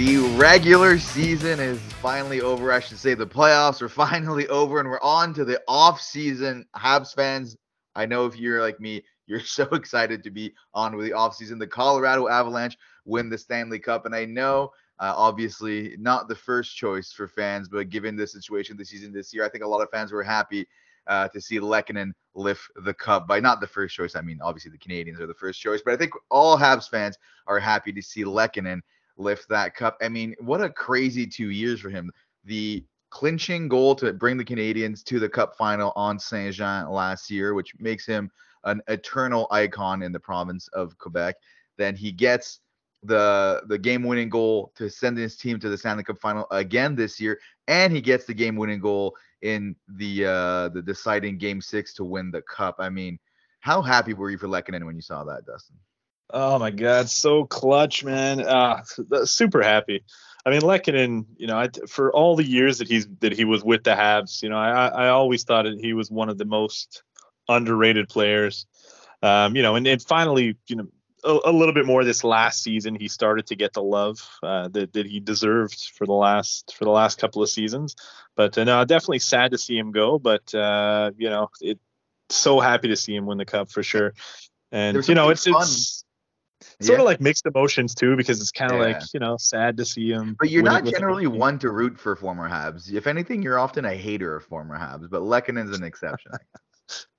The regular season is finally over. I should say the playoffs are finally over, and we're on to the off season. Habs fans, I know if you're like me, you're so excited to be on with the off season. The Colorado Avalanche win the Stanley Cup, and I know. Uh, obviously, not the first choice for fans, but given the situation the season this year, I think a lot of fans were happy uh, to see Lehkonen lift the cup by not the first choice. I mean, obviously the Canadiens are the first choice, but I think all Habs fans are happy to see Lehkonen lift that cup. I mean, what a crazy two years for him. The clinching goal to bring the Canadiens to the cup final on Saint Jean last year, which makes him an eternal icon in the province of Quebec. Then he gets the the game winning goal to send his team to the Stanley Cup final again this year, and he gets the game winning goal in the uh the deciding game six to win the cup. I mean, how happy were you for Lehkonen when you saw that, Dustin? Oh my God, so clutch, man! Uh, super happy. I mean, Lehkonen, you know, I, for all the years that he's that he was with the Habs, you know, I I always thought that he was one of the most underrated players. Um, you know, and, and finally, you know, a, a, little bit more this last season. He started to get the love uh, that that he deserved for the last for the last couple of seasons. But uh, no, definitely sad to see him go. But uh, you know, it so happy to see him win the cup for sure. And you know, it's fun. it's sort yeah. of like mixed emotions too because it's kind of yeah. like you know sad to see him. But you're not generally one to root for former Habs. If anything, you're often a hater of former Habs. But Lehkonen's an exception.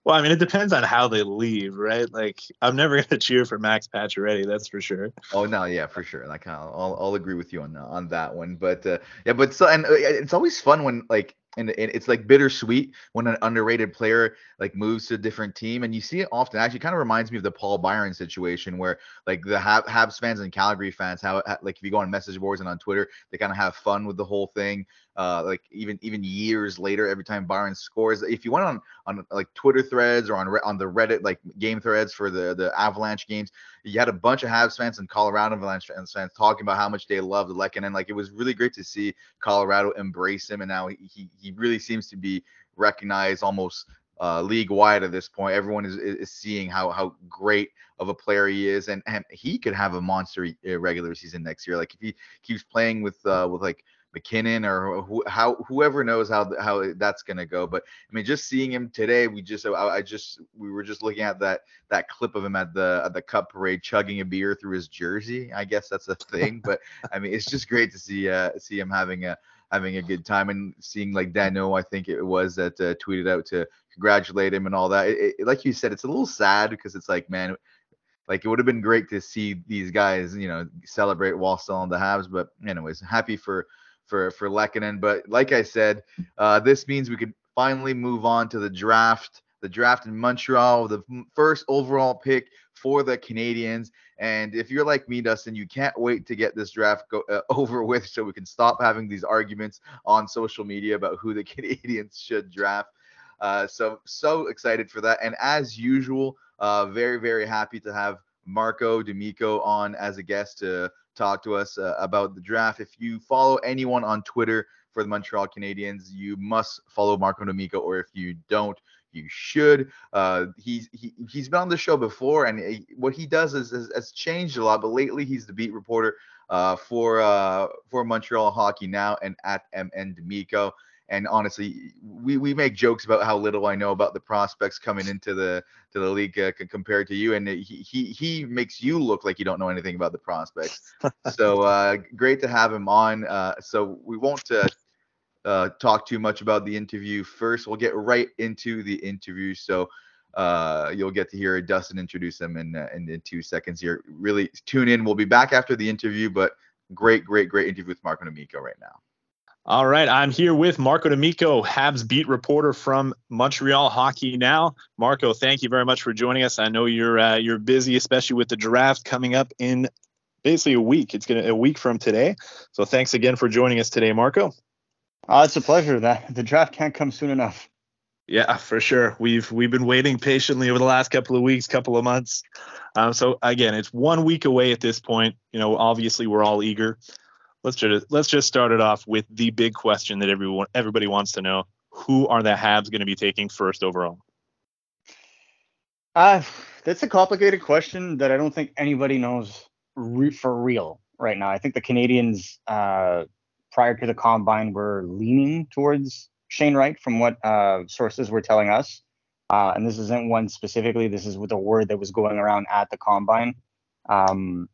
Well, I mean, it depends on how they leave, right? Like, I'm never gonna cheer for Max Pacioretty, that's for sure. Oh no, yeah, for sure. Like, I'll I'll, I'll agree with you on on that one. But uh, yeah, but so and uh, it's always fun when like and, it's like bittersweet when an underrated player like moves to a different team and you see it often. Actually kind of reminds me of the paul byron situation where like the habs fans and calgary fans how like if you go on message boards and on twitter they kind of have fun with the whole thing uh like even even years later every time byron scores. If you went on on like twitter threads or on on the reddit like game threads for the the avalanche games you had a bunch of habs fans and colorado avalanche fans talking about how much they loved Lehkonen and like it was really great to see colorado embrace him and now he, he he really seems to be recognized almost uh, league wide at this point. Everyone is, is seeing how how great of a player he is, and, and he could have a monster uh, regular season next year. Like if he keeps playing with uh, with like MacKinnon or who, how whoever knows how how that's gonna go. But I mean, just seeing him today, we just I, I, just we were just looking at that that clip of him at the at the Cup parade chugging a beer through his jersey. I guess that's a thing, but I mean, it's just great to see uh see him having a having a good time and seeing like Danault, I think it was that uh, tweeted out to congratulate him and all that. It, it, like you said, it's a little sad because it's like, man, like it would have been great to see these guys, you know, celebrate while still on the Habs. But anyways, happy for for for Lehkonen. But like I said, uh, this means we could finally move on to the draft. The draft in Montreal, the first overall pick for the Canadiens. And if you're like me, Dustin, you can't wait to get this draft go, uh, over with so we can stop having these arguments on social media about who the Canadiens should draft. Uh, so, so excited for that. And as usual, uh, very, very happy to have Marco D'Amico on as a guest to talk to us uh, about the draft. If you follow anyone on Twitter for the Montreal Canadiens, you must follow Marco D'Amico, or if you don't, you should. Uh, he's he, he's been on the show before, and he, what he does is, is, has changed a lot. But lately, he's the beat reporter uh, for uh, for Montreal Hockey Now and at MN D'Amico. And honestly, we, we make jokes about how little I know about the prospects coming into the to the league uh, compared to you, and he, he he makes you look like you don't know anything about the prospects. so uh, great to have him on. Uh, so we won't uh, uh, talk too much about the interview first. We'll get right into the interview. So uh, you'll get to hear Dustin introduce him in, uh, in, in two seconds here. Really tune in. We'll be back after the interview, but great, great, great interview with Marco D'Amico right now. All right, I'm here with Marco D'Amico, Habs beat reporter from Montreal Hockey Now. Marco, thank you very much for joining us. I know you're uh, you're busy, especially with the draft coming up in basically a week. It's gonna a week from today. So thanks again for joining us today, Marco. Oh, it's a pleasure. That the draft can't come soon enough. Yeah, for sure. We've we've been waiting patiently over the last couple of weeks, couple of months. Um, so again, it's one week away at this point. You know, obviously we're all eager. Let's just let's just start it off with the big question that everyone everybody wants to know: Who are the Habs going to be taking first overall? Uh, that's a complicated question that I don't think anybody knows re- for real right now. I think the Canadiens, uh, prior to the combine, were leaning towards Shane Wright from what uh, sources were telling us. Uh, and this isn't one specifically. This is with a word that was going around at the combine. Um,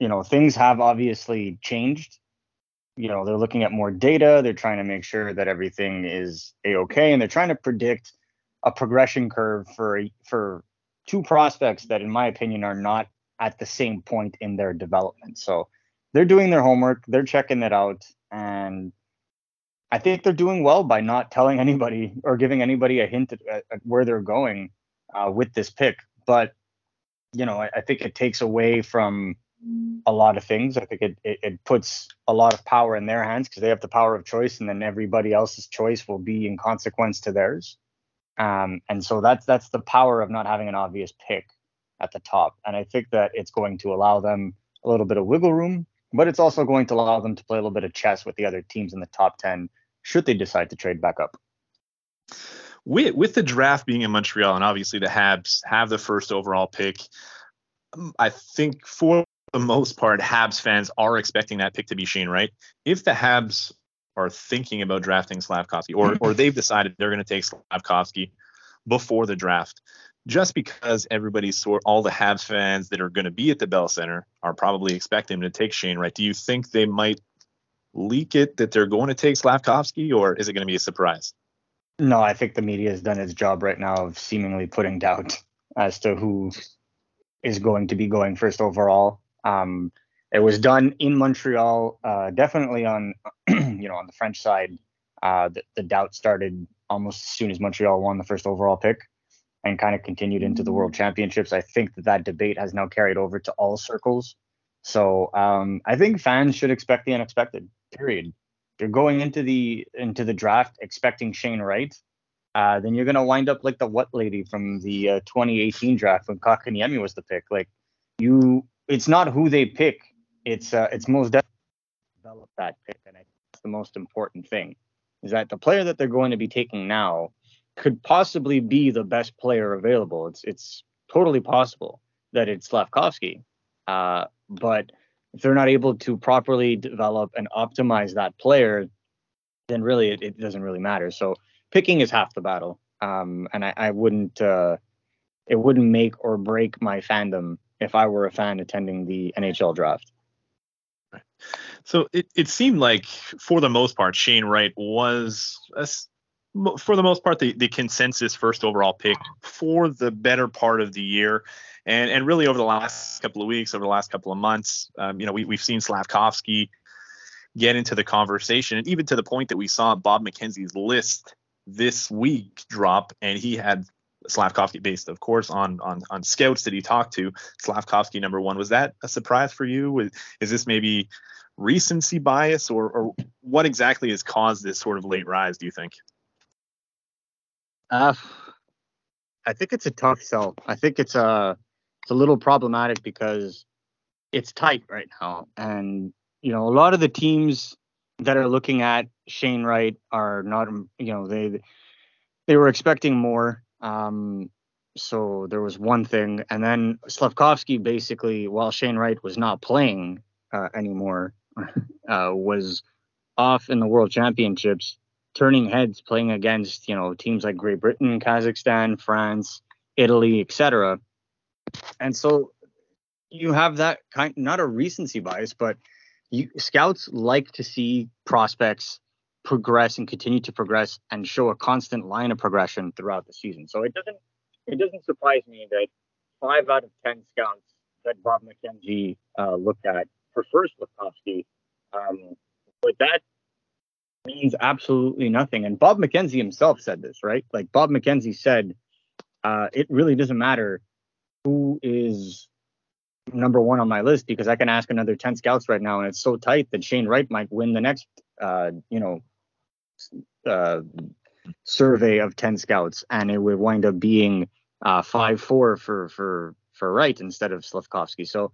you know, things have obviously changed. You know, they're looking at more data. They're trying to make sure that everything is a okay, and they're trying to predict a progression curve for for two prospects that, in my opinion, are not at the same point in their development. So they're doing their homework. They're checking it out, and I think they're doing well by not telling anybody or giving anybody a hint at, at where they're going uh, with this pick. But you know, I, I, think it takes away from a lot of things. I think it, it, it puts a lot of power in their hands because they have the power of choice, and then everybody else's choice will be in consequence to theirs. Um, and so that's that's the power of not having an obvious pick at the top. And I think that it's going to allow them a little bit of wiggle room, but it's also going to allow them to play a little bit of chess with the other teams in the top 10 should they decide to trade back up. With, with the draft being in Montreal, and obviously the Habs have the first overall pick, um, I think for the most part, Habs fans are expecting that pick to be Shane Wright. If the Habs are thinking about drafting Slavkovsky, or or they've decided they're going to take Slavkovsky before the draft, just because everybody's sort all the Habs fans that are going to be at the Bell Center are probably expecting to take Shane Wright. Do you think they might leak it that they're going to take Slavkovsky, or is it going to be a surprise? No, I think the media has done its job right now of seemingly putting doubt as to who is going to be going first overall. Um, it was done in Montreal, uh, definitely on you know on the French side. Uh, the, the doubt started almost as soon as Montreal won the first overall pick and kind of continued into the World Championships. I think that that debate has now carried over to all circles. So um, I think fans should expect the unexpected. Period. You're going into the into the draft expecting Shane Wright. Uh, then you're gonna wind up like the what lady from the uh, 2018 draft when Kotkaniemi was the pick. Like you, it's not who they pick. It's uh, it's most definitely develop that pick, and I think that's the most important thing. Is that the player that they're going to be taking now could possibly be the best player available. It's it's totally possible that it's Slavkovsky. Uh, but if they're not able to properly develop and optimize that player, then really it, it doesn't really matter. So picking is half the battle. Um, and I, I wouldn't uh, it wouldn't make or break my fandom if I were a fan attending the NHL draft. So it, it seemed like, for the most part, Shane Wright was, a, for the most part, the, the consensus first overall pick for the better part of the year. And, and really over the last couple of weeks, over the last couple of months, um, you know, we, we've seen Slavkovsky get into the conversation, and even to the point that we saw Bob McKenzie's list this week drop, and he had Slavkovsky based, of course, on on on scouts that he talked to. Slavkovsky number one. Was that a surprise for you? Is this maybe recency bias, or or what exactly has caused this sort of late rise? Do you think? Uh, I think it's a tough sell. I think it's a it's a little problematic because it's tight right now, and you know a lot of the teams that are looking at Shane Wright are not you know they they were expecting more. Um, so there was one thing, and then Slavkovsky basically, while Shane Wright was not playing uh, anymore, uh, was off in the World Championships, turning heads, playing against you know teams like Great Britain, Kazakhstan, France, Italy, etc. And so you have that kind, not a recency bias, but you, scouts like to see prospects progress and continue to progress and show a constant line of progression throughout the season. So it doesn't it doesn't surprise me that five out of ten scouts that Bob McKenzie uh, looked at prefer Slavkovsky. Um, but that means absolutely nothing. And Bob McKenzie himself said this, right? Like Bob McKenzie said, uh, it really doesn't matter who is number one on my list because I can ask another 10 scouts right now, and it's so tight that Shane Wright might win the next, uh, you know, uh, survey of 10 scouts, and it would wind up being uh, 5 4 for, for, for Wright instead of Slavkovsky. So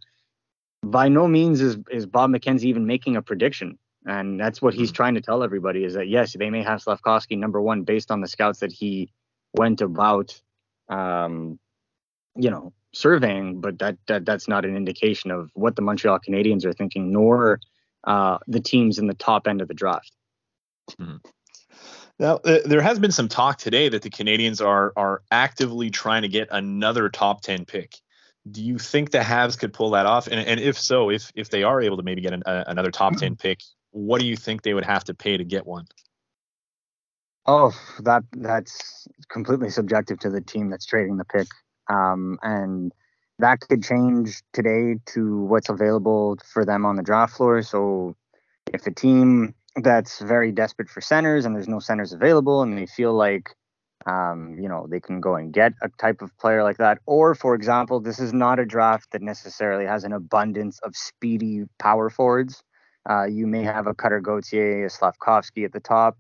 by no means is, is Bob McKenzie even making a prediction. And that's what he's hmm. trying to tell everybody is that yes, they may have Slavkovsky number one based on the scouts that he went about, um, you know, surveying, but that, that that's not an indication of what the Montreal Canadiens are thinking, nor uh, the teams in the top end of the draft. Mm-hmm. Now, there has been some talk today that the Canadiens are are actively trying to get another top 10 pick. Do you think the Habs could pull that off? And, and if so, if if they are able to maybe get an, uh, another top 10 pick, what do you think they would have to pay to get one? Oh, that that's completely subjective to the team that's trading the pick, um, and that could change today to what's available for them on the draft floor. So, if a team that's very desperate for centers and there's no centers available, and they feel like, um, you know, they can go and get a type of player like that, or for example, this is not a draft that necessarily has an abundance of speedy power forwards. Uh, you may have a Cutter Gauthier, a slavkovsky at the top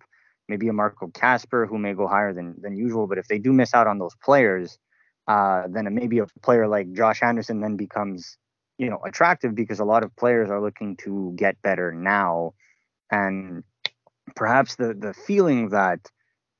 maybe a Marco Kasper who may go higher than than usual. But if they do miss out on those players, uh, then maybe a player like Josh Anderson then becomes you know attractive because a lot of players are looking to get better now, and perhaps the the feeling that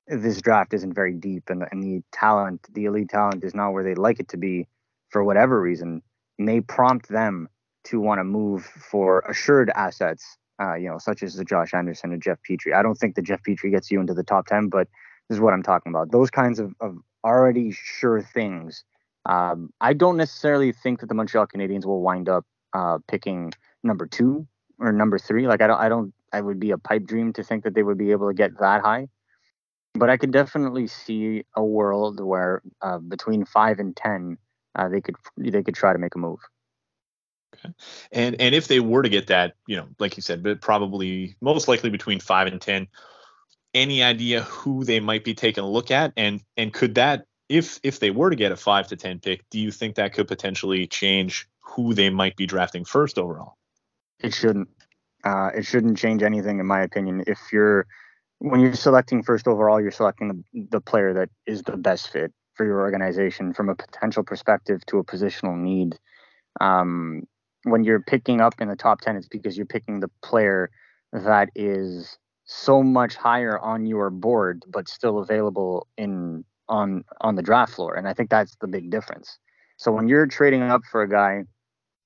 this draft isn't very deep and, and the talent, the elite talent, is not where they'd like it to be for whatever reason, may prompt them to want to move for assured assets uh, you know, such as the Josh Anderson and Jeff Petry. I don't think the Jeff Petry gets you into the top 10, but this is what I'm talking about. Those kinds of, of already sure things. Um, I don't necessarily think that the Montreal Canadiens will wind up uh, picking number two or number three. Like I don't, I don't, I would be a pipe dream to think that they would be able to get that high. But I could definitely see a world where uh, between five and ten, uh, they could they could try to make a move. Okay. And and if they were to get that, you know, like you said, but probably most likely between five and ten, any idea who they might be taking a look at? And and could that if if they were to get a five to ten pick, do you think that could potentially change who they might be drafting first overall? It shouldn't. Uh, it shouldn't change anything, in my opinion. If you're when you're selecting first overall, you're selecting the, the player that is the best fit for your organization from a potential perspective to a positional need. Um, when you're picking up in the top 10 it's because you're picking the player that is so much higher on your board but still available in on on the draft floor and i think that's the big difference so when you're trading up for a guy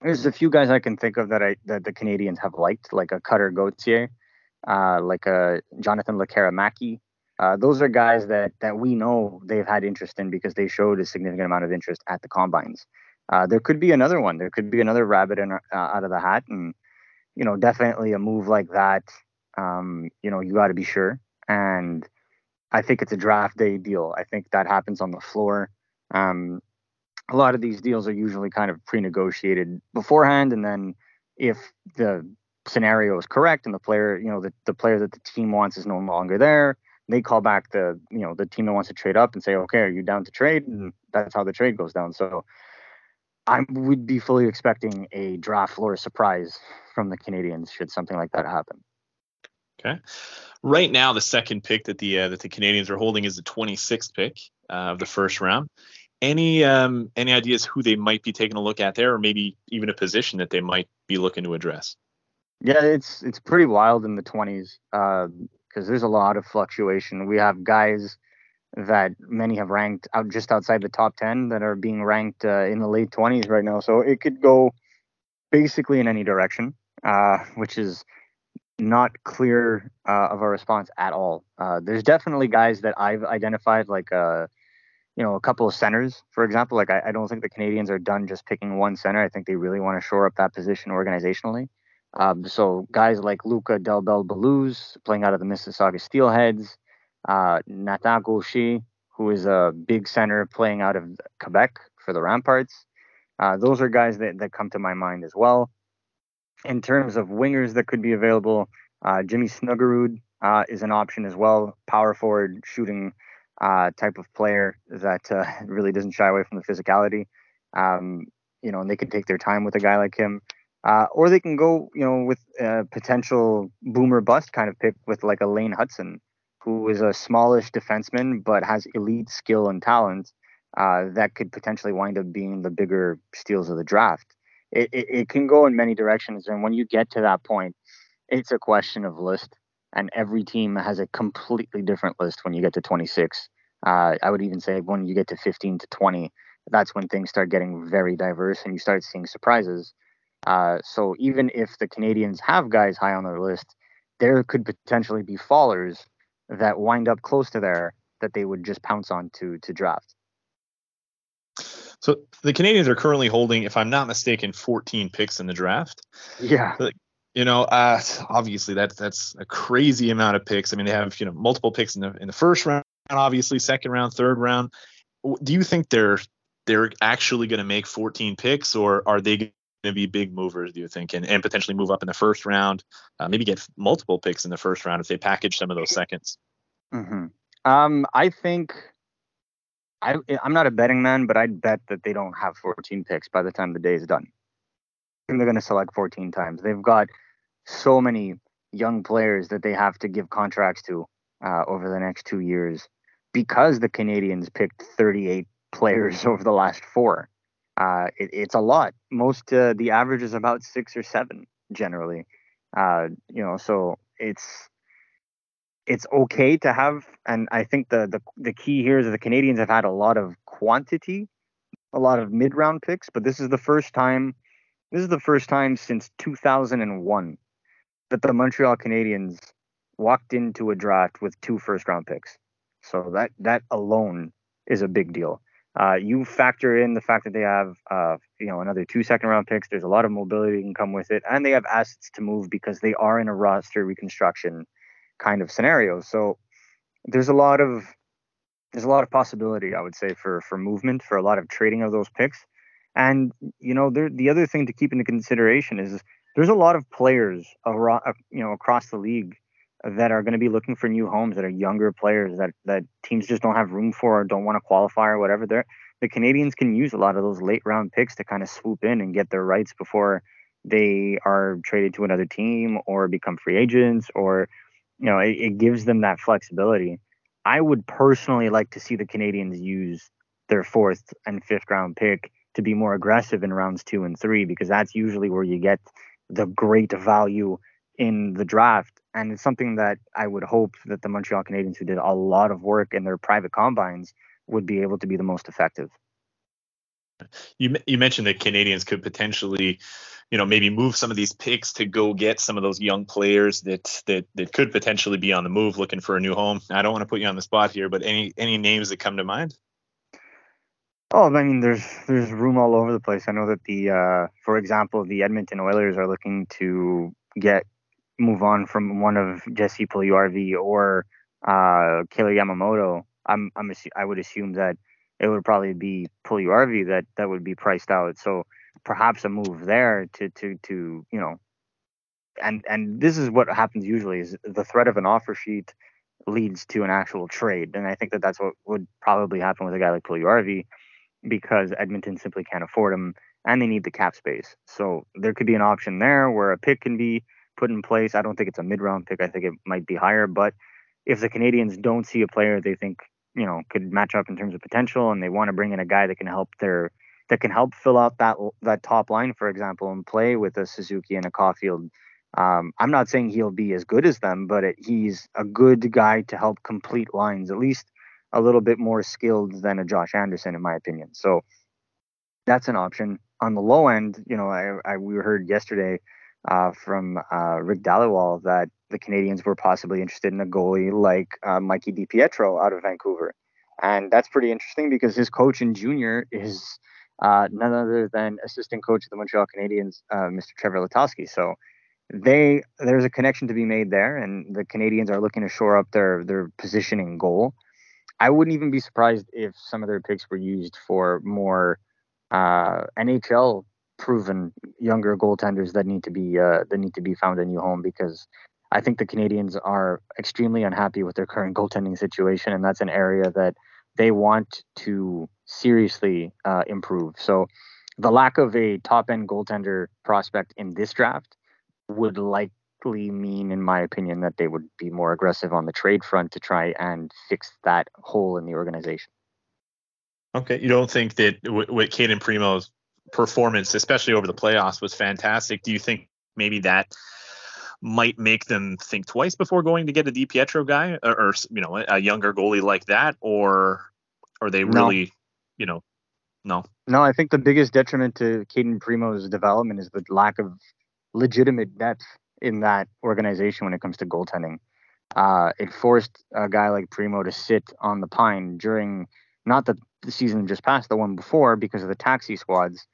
there's a few guys i can think of that i that the Canadiens have liked like a cutter gauthier uh, like a jonathan Lekkerimaki. Uh, those are guys that that we know they've had interest in because they showed a significant amount of interest at the combines uh, there could be another one. There could be another rabbit in, uh, out of the hat, and you know, definitely a move like that. Um, you know, you got to be sure. And I think it's a draft day deal. I think that happens on the floor. Um, a lot of these deals are usually kind of pre-negotiated beforehand, and then if the scenario is correct and the player, you know, the, the player that the team wants is no longer there, they call back the, you know, the team that wants to trade up and say, okay, are you down to trade? And that's how the trade goes down. So I would be fully expecting a draft floor surprise from the canadiens should something like that happen. Okay. Right now, the second pick that the uh, that the Canadiens are holding is the 26th pick uh, of the first round. Any um, any ideas who they might be taking a look at there, or maybe even a position that they might be looking to address? Yeah, it's it's pretty wild in the 20s because uh, there's a lot of fluctuation. We have guys that many have ranked out just outside the top 10 that are being ranked uh, in the late 20s right now. So it could go basically in any direction, uh, which is not clear uh, of a response at all. Uh, there's definitely guys that I've identified, like uh, you know, a couple of centers, for example. Like I, I, don't think the Canadiens are done just picking one center. I think they really want to shore up that position organizationally. Um, so guys like Luca Del Bel playing out of the Mississauga Steelheads, uh, Nathan who is a big center playing out of Quebec for the Ramparts. Uh, those are guys that, that come to my mind as well. In terms of wingers that could be available, uh, Jimmy Snuggerud uh, is an option as well. Power forward, shooting uh, type of player that uh, really doesn't shy away from the physicality. Um, you know, and they can take their time with a guy like him. Uh, or they can go, you know, with a potential boomer bust kind of pick with like a Lane Hutson, who is a smallish defenseman but has elite skill and talent uh, that could potentially wind up being the bigger steals of the draft. It, it, it, can go in many directions, and when you get to that point, it's a question of list, and every team has a completely different list when you get to 26. Uh, I would even say when you get to 15 to 20, that's when things start getting very diverse and you start seeing surprises. Uh, so even if the Canadiens have guys high on their list, there could potentially be fallers that wind up close to there that they would just pounce on to to draft. So the Canadiens are currently holding, if I'm not mistaken, 14 picks in the draft. Yeah. You know, uh, obviously that's that's a crazy amount of picks. I mean, they have you know multiple picks in the in the first round, obviously second round, third round. Do you think they're they're actually going to make 14 picks, or are they going to be big movers? Do you think, and, and potentially move up in the first round, uh, maybe get multiple picks in the first round if they package some of those seconds? Mm-hmm. Um, I think I I'm not a betting man, but I'd bet that they don't have 14 picks by the time the day is done. I think they're going to select 14 times. They've got so many young players that they have to give contracts to uh, over the next two years because the Canadiens picked 38 players over the last four. Uh, it, it's a lot. Most uh, the average is about six or seven generally. Uh, you know, so it's it's okay to have, and I think the the the key here is that the Canadiens have had a lot of quantity, a lot of mid round picks, but this is the first time. This is the first time since 2001 that the Montreal Canadiens walked into a draft with two first round picks. So that that alone is a big deal. Uh, you factor in the fact that they have, uh, you know, another two second round picks. There's a lot of mobility that can come with it, and they have assets to move because they are in a roster reconstruction kind of scenario. So there's a lot of there's a lot of possibility, I would say, for for movement, for a lot of trading of those picks. And you know, there, the other thing to keep into consideration is there's a lot of players, around, uh, you know, across the league that are going to be looking for new homes that are younger players that that teams just don't have room for or don't want to qualify or whatever. They're, the Canadiens can use a lot of those late round picks to kind of swoop in and get their rights before they are traded to another team or become free agents or you know it, it gives them that flexibility. I would personally like to see the Canadiens use their fourth and fifth round pick to be more aggressive in rounds two and three because that's usually where you get the great value in the draft. And it's something that I would hope that the Montreal Canadiens, who did a lot of work in their private combines, would be able to be the most effective. You you mentioned that Canadiens could potentially, you know, maybe move some of these picks to go get some of those young players that that that could potentially be on the move looking for a new home. I don't want to put you on the spot here, but any any names that come to mind? Oh, I mean, there's there's room all over the place. I know that the, uh, for example, the Edmonton Oilers are looking to get move on from one of Jesse Puljujarvi or uh, Kailer Yamamoto. I'm I'm I would assume that it would probably be Puljujarvi that that would be priced out. So perhaps a move there to to to you know, and and this is what happens usually is the threat of an offer sheet leads to an actual trade, and I think that that's what would probably happen with a guy like Puljujarvi because Edmonton simply can't afford him and they need the cap space. So there could be an option there where a pick can be put in place. I don't think it's a mid round pick. I think it might be higher. But if the Canadiens don't see a player they think, you know, could match up in terms of potential and they want to bring in a guy that can help their that can help fill out that that top line, for example, and play with a Suzuki and a Caufield. Um, I'm not saying he'll be as good as them, but it, he's a good guy to help complete lines. At least a little bit more skilled than a Josh Anderson, in my opinion. So that's an option. On the low end, you know, I, I we heard yesterday uh, from uh, Rick Dhaliwal that the Canadiens were possibly interested in a goalie like uh, Mikey DiPietro out of Vancouver, and that's pretty interesting because his coach in junior is uh, none other than assistant coach of the Montreal Canadiens, uh, Mr. Trevor Letowski. So they there's a connection to be made there, and the Canadiens are looking to shore up their their positioning goal. I wouldn't even be surprised if some of their picks were used for more uh, NHL proven younger goaltenders that need to be uh, that need to be found a new home because I think the Canadiens are extremely unhappy with their current goaltending situation, and that's an area that they want to seriously uh, improve. So the lack of a top end goaltender prospect in this draft would like mean, in my opinion, that they would be more aggressive on the trade front to try and fix that hole in the organization. Okay, you don't think that with Cayden Primeau's performance, especially over the playoffs, was fantastic? Do you think maybe that might make them think twice before going to get a DiPietro guy or, or you know a younger goalie like that, or are they really, no. you know? No. No, I think the biggest detriment to Cayden Primeau's development is the lack of legitimate depth in that organization when it comes to goaltending. Uh, it forced a guy like Primeau to sit on the pine during not the, the season just passed, the one before, because of the taxi squads,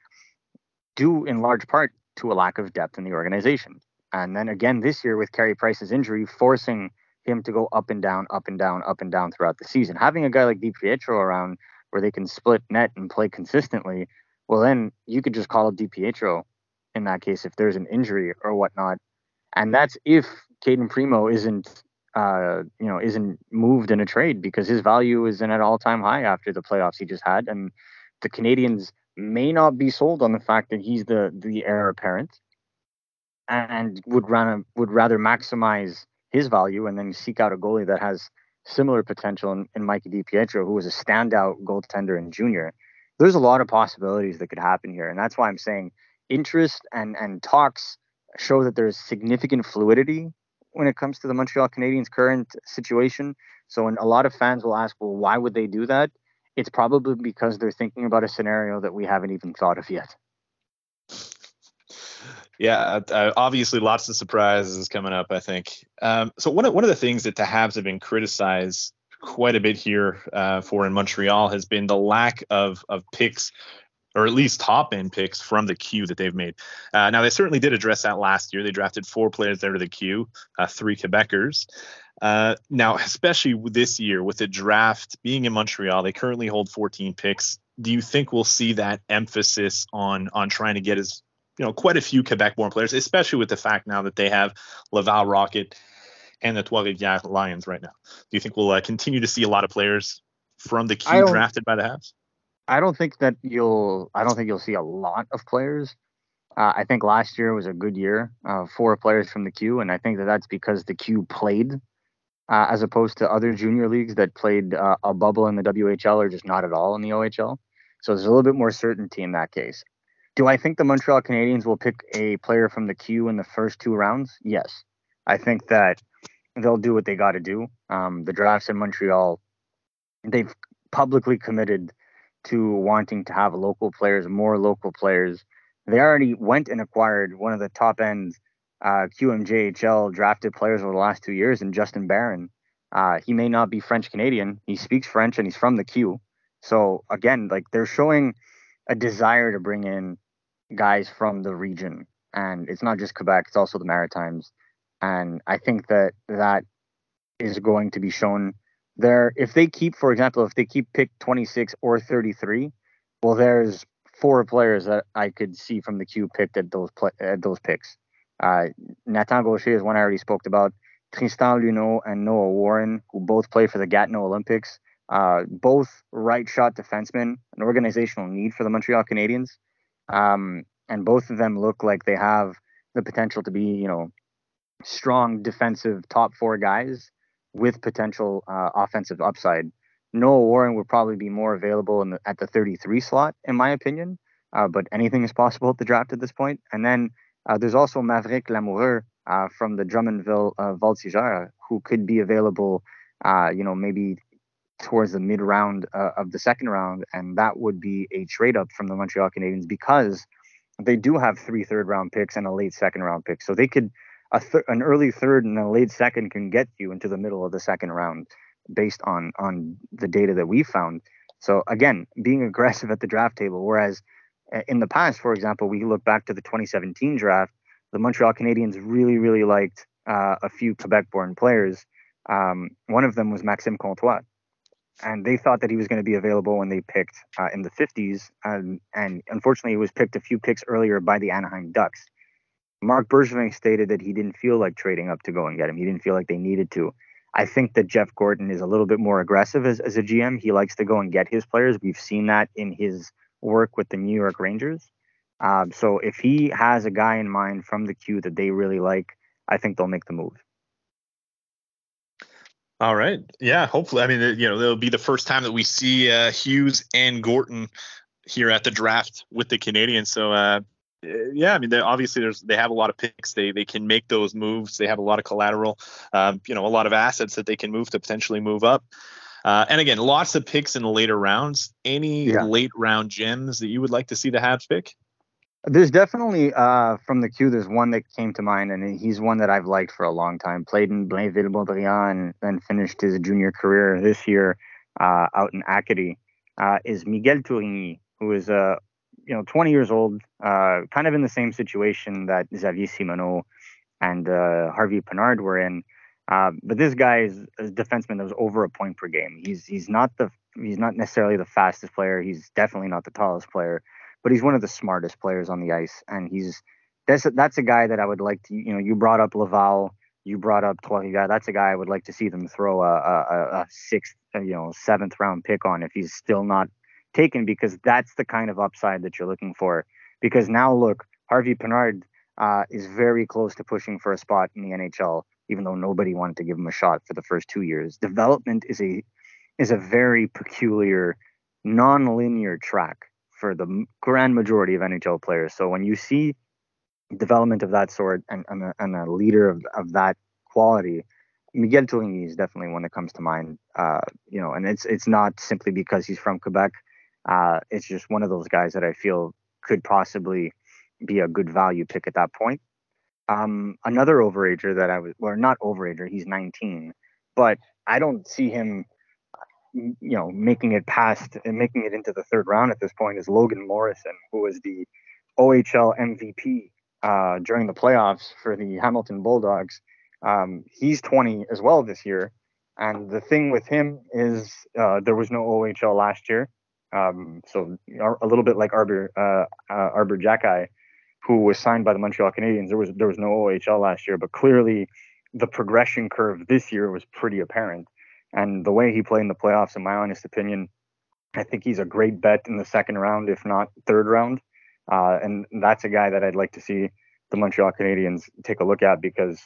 due in large part to a lack of depth in the organization. And then again this year with Carey Price's injury, forcing him to go up and down, up and down, up and down throughout the season. Having a guy like Di Pietro around where they can split net and play consistently, well then you could just call up Di Pietro in that case if there's an injury or whatnot. And that's if Cayden Primeau isn't uh, you know, isn't moved in a trade because his value is in an all-time high after the playoffs he just had, and the Canadiens may not be sold on the fact that he's the the heir apparent, and would rather would rather maximize his value and then seek out a goalie that has similar potential in, in Mikey DiPietro, who was a standout goaltender in junior. There's a lot of possibilities that could happen here, and that's why I'm saying interest and and talks show that there's significant fluidity when it comes to the Montreal Canadiens' current situation. So when a lot of fans will ask, well, why would they do that? It's probably because they're thinking about a scenario that we haven't even thought of yet. Yeah, uh, uh obviously lots of surprises coming up. I think. Um, so one of one of the things that the Habs have been criticized quite a bit here uh, for in Montreal has been the lack of of picks or at least top end picks from the Q that they've made. Uh, now, they certainly did address that last year. They drafted four players out of the Q, uh, three Quebecers. Uh, now, especially this year with the draft being in Montreal, they currently hold 14 picks. Do you think we'll see that emphasis on on trying to get as you know quite a few Quebec-born players, especially with the fact now that they have Laval Rocket and the Trois-Rivières Lions right now? Do you think we'll uh, continue to see a lot of players from the Q drafted by the Habs? I don't think that you'll. I don't think you'll see a lot of players. Uh, I think last year was a good year uh, for players from the Q, and I think that that's because the Q played, uh, as opposed to other junior leagues that played uh, a bubble in the WHL or just not at all in the OHL. So there's a little bit more certainty in that case. Do I think the Montreal Canadiens will pick a player from the Q in the first two rounds? Yes, I think that they'll do what they got to do. Um, the drafts in Montreal, they've publicly committed to wanting to have local players, more local players. They already went and acquired one of the top end uh, QMJHL drafted players over the last two years, and Justin Barron. Uh, he may not be French Canadian. He speaks French and he's from the Q. So again, like they're showing a desire to bring in guys from the region, and it's not just Quebec; it's also the Maritimes. And I think that that is going to be shown there if they keep for example if they keep pick 26 or 33 well there's four players that i could see from the Q picked at those play, at those picks. Uh, nathan gaucher is one i already spoke about. Tristan luneau and noah warren who both play for the gatineau olympics uh, both right shot defensemen an organizational need for the montreal canadiens. Um, and both of them look like they have the potential to be you know strong defensive top four guys with potential uh, offensive upside. Noah Warren would probably be more available the, at the 33 slot, in my opinion. Uh, but anything is possible at the draft at this point. And then uh, there's also Maverick Lamoureux uh, from the Drummondville uh, who could be available, uh, you know, maybe towards the mid round uh, of the second round. And that would be a trade up from the Montreal Canadiens because they do have three third round picks and a late second round pick. So they could a th- an early third and a late second can get you into the middle of the second round based on on the data that we found. So again, being aggressive at the draft table, whereas uh, in the past, for example, we look back to the 2017 draft, the Montreal Canadiens really, really liked uh, a few Quebec-born players. Um, one of them was Maxime Comtois, and they thought that he was going to be available when they picked uh, in the 50s, um, and unfortunately, he was picked a few picks earlier by the Anaheim Ducks. Marc Bergevin stated that he didn't feel like trading up to go and get him. He didn't feel like they needed to. I think that Jeff Gorton is a little bit more aggressive as, as a GM. He likes to go and get his players. We've seen that in his work with the New York Rangers. Um, so if he has a guy in mind from the Q that they really like, I think they'll make the move. All right. Yeah. Hopefully, I mean, you know, it'll be the first time that we see uh, Hughes and Gorton here at the draft with the Canadiens. So uh, yeah, I mean, obviously there's they have a lot of picks. They they can make those moves. They have a lot of collateral, um, you know, a lot of assets that they can move to potentially move up. Uh, and again, lots of picks in the later rounds. Any Yeah. late round gems that you would like to see the Habs pick? There's definitely uh, from the Q. There's one that came to mind, and he's one that I've liked for a long time. Played in Blainville-Boisbriand and then finished his junior career this year uh, out in Acadie. Uh, is Miguel Tourigny, who is uh, you know 20 years old, uh, kind of in the same situation that Xavier Simoneau and uh, Harvey Pinard were in. Uh, but this guy is a defenseman that was over a point per game. He's he's not the he's not necessarily the fastest player. He's definitely not the tallest player, but he's one of the smartest players on the ice. And he's that's a, that's a guy that I would like to you know you brought up Laval, you brought up Trois That's a guy I would like to see them throw a, a, a sixth you know seventh round pick on if he's still not taken because that's the kind of upside that you're looking for. Because now look, Harvey Pinard uh, is very close to pushing for a spot in the NHL even though nobody wanted to give him a shot for the first two years. Development is a is a very peculiar, non-linear track for the grand majority of NHL players. So when you see development of that sort and, and, a, and a leader of, of that quality, Miguel Tourigny is definitely one that comes to mind. Uh, you know, and it's it's not simply because he's from Quebec. Uh, it's just one of those guys that I feel could possibly be a good value pick at that point. Um, another overager that I was, well, not overager, he's 19, but I don't see him, you know, making it past and making it into the third round at this point is Logan Morrison, who was the OHL MVP uh, during the playoffs for the Hamilton Bulldogs. Um, he's 20 as well this year. And the thing with him is uh, there was no OHL last year. Um, so a little bit like Arber, uh, uh, Arber Xhekaj, who was signed by the Montreal Canadiens. There was there was no OHL last year, but clearly the progression curve this year was pretty apparent. And the way he played in the playoffs, in my honest opinion, I think he's a great bet in the second round, if not third round. Uh, and that's a guy that I'd like to see the Montreal Canadiens take a look at because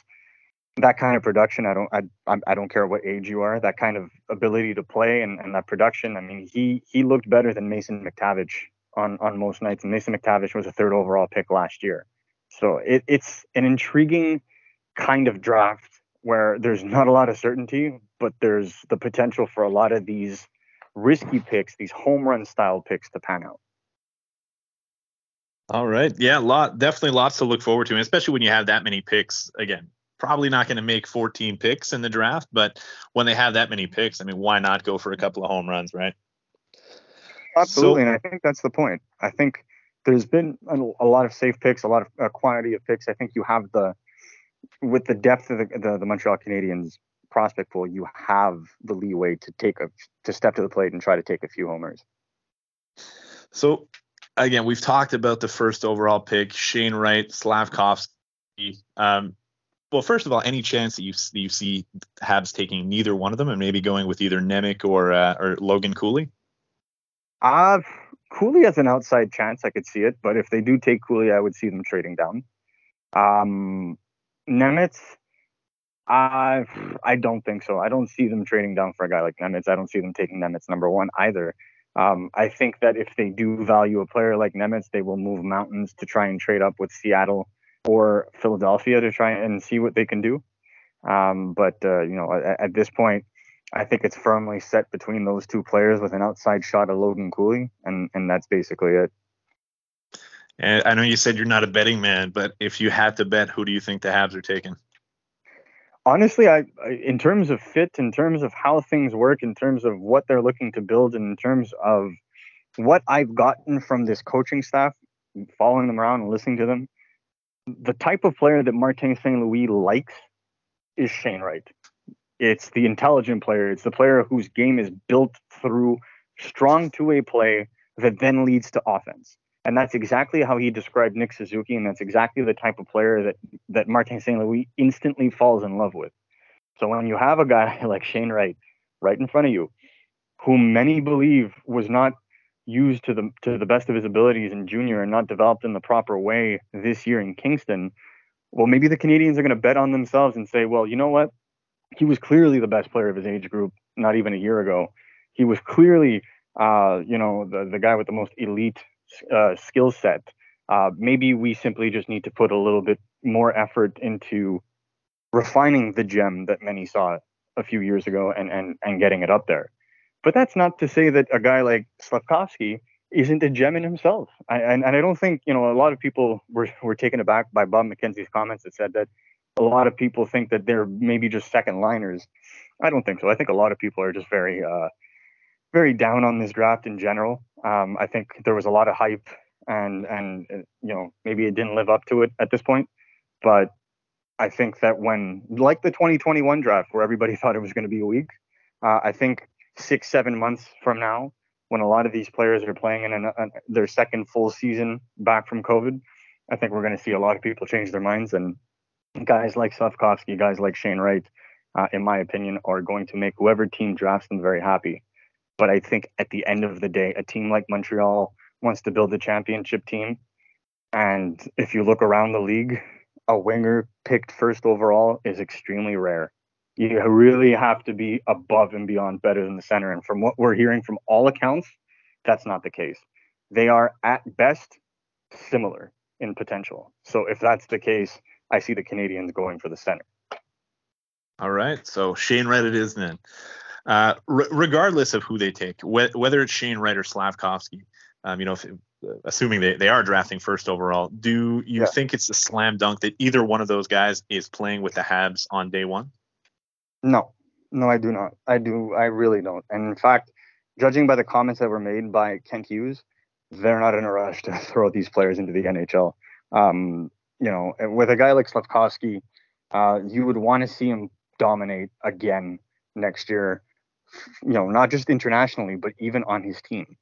that kind of production, I don't, I, I don't care what age you are, that kind of ability to play and, and that production. I mean, he he looked better than Mason McTavish on on most nights. And Mason McTavish was a third overall pick last year. So it, it's an intriguing kind of draft where there's not a lot of certainty, but there's the potential for a lot of these risky picks, these home run style picks to pan out. All right. Yeah, lot definitely lots to look forward to, especially when you have that many picks. Again, probably not going to make 14 picks in the draft, but when they have that many picks, I mean, why not go for a couple of home runs, right? Absolutely, so, and I think that's the point. I think there's been a, a lot of safe picks, a lot of uh, quantity of picks. I think you have the with the depth of the, the, the Montreal Canadiens prospect pool, you have the leeway to take a to step to the plate and try to take a few homers. So again, we've talked about the first overall pick, Shane Wright, Slavkovsky. Um, well, first of all, any chance that you you see Habs taking neither one of them and maybe going with either Nemec or uh, or Logan Cooley? Uh, Cooley has an outside chance. I could see it, but if they do take Cooley, I would see them trading down. Um, Nemec, I I don't think so. I don't see them trading down for a guy like Nemec. I don't see them taking Nemec number one either. Um, I think that if they do value a player like Nemec, they will move mountains to try and trade up with Seattle or Philadelphia to try and see what they can do. Um, but uh, you know, at, at, this point, I think it's firmly set between those two players with an outside shot of Logan Cooley, and and that's basically it. And I know you said you're not a betting man, but if you had to bet, who do you think the Habs are taking? Honestly, I, in terms of fit, in terms of how things work, in terms of what they're looking to build, and in terms of what I've gotten from this coaching staff, following them around and listening to them, the type of player that Martin St. Louis likes is Shane Wright. It's the intelligent player. It's the player whose game is built through strong two-way play that then leads to offense. And that's exactly how he described Nick Suzuki, and that's exactly the type of player that that Martin St. Louis instantly falls in love with. So when you have a guy like Shane Wright right in front of you, whom many believe was not used to the to the best of his abilities in junior and not developed in the proper way this year in Kingston, well, maybe the Canadiens are going to bet on themselves and say, well, you know what? he was clearly the best player of his age group not even a year ago. He was clearly, uh, you know, the, the guy with the most elite uh, skill set. Uh, maybe we simply just need to put a little bit more effort into refining the gem that many saw a few years ago and, and, and getting it up there. But that's not to say that a guy like Slafkovsky isn't a gem in himself. I, and, and I don't think, you know, a lot of people were, were taken aback by Bob McKenzie's comments that said that a lot of people think that they're maybe just second liners. I don't think so. I think a lot of people are just very, uh, very down on this draft in general. Um, I think there was a lot of hype and, and, uh, you know, maybe it didn't live up to it at this point. But I think that when, like the 2021 draft, where everybody thought it was going to be a weak, uh, I think six, seven months from now, when a lot of these players are playing in an, an, their second full season back from COVID, I think we're going to see a lot of people change their minds. And guys like Slafkovsky, guys like Shane Wright, uh, in my opinion, are going to make whoever team drafts them very happy. But I think at the end of the day, a team like Montreal wants to build a championship team. And if you look around the league, a winger picked first overall is extremely rare. You really have to be above and beyond better than the center. And from what we're hearing from all accounts, that's not the case. They are at best similar in potential. So if that's the case, I see the Canadiens going for the center. All right. So Shane Wright it is then. Uh, r- regardless of who they take, wh- whether it's Shane Wright or Slafkovsky, um, you know, if, assuming they, they are drafting first overall, do you yeah. think it's a slam dunk that either one of those guys is playing with the Habs on day one? No, no, I do not. I do. I really don't. And in fact, judging by the comments that were made by Kent Hughes, they're not in a rush to throw these players into the NHL. Um, you know, with a guy like Slafkovsky, uh, you would want to see him dominate again next year. You know, not just internationally, but even on his team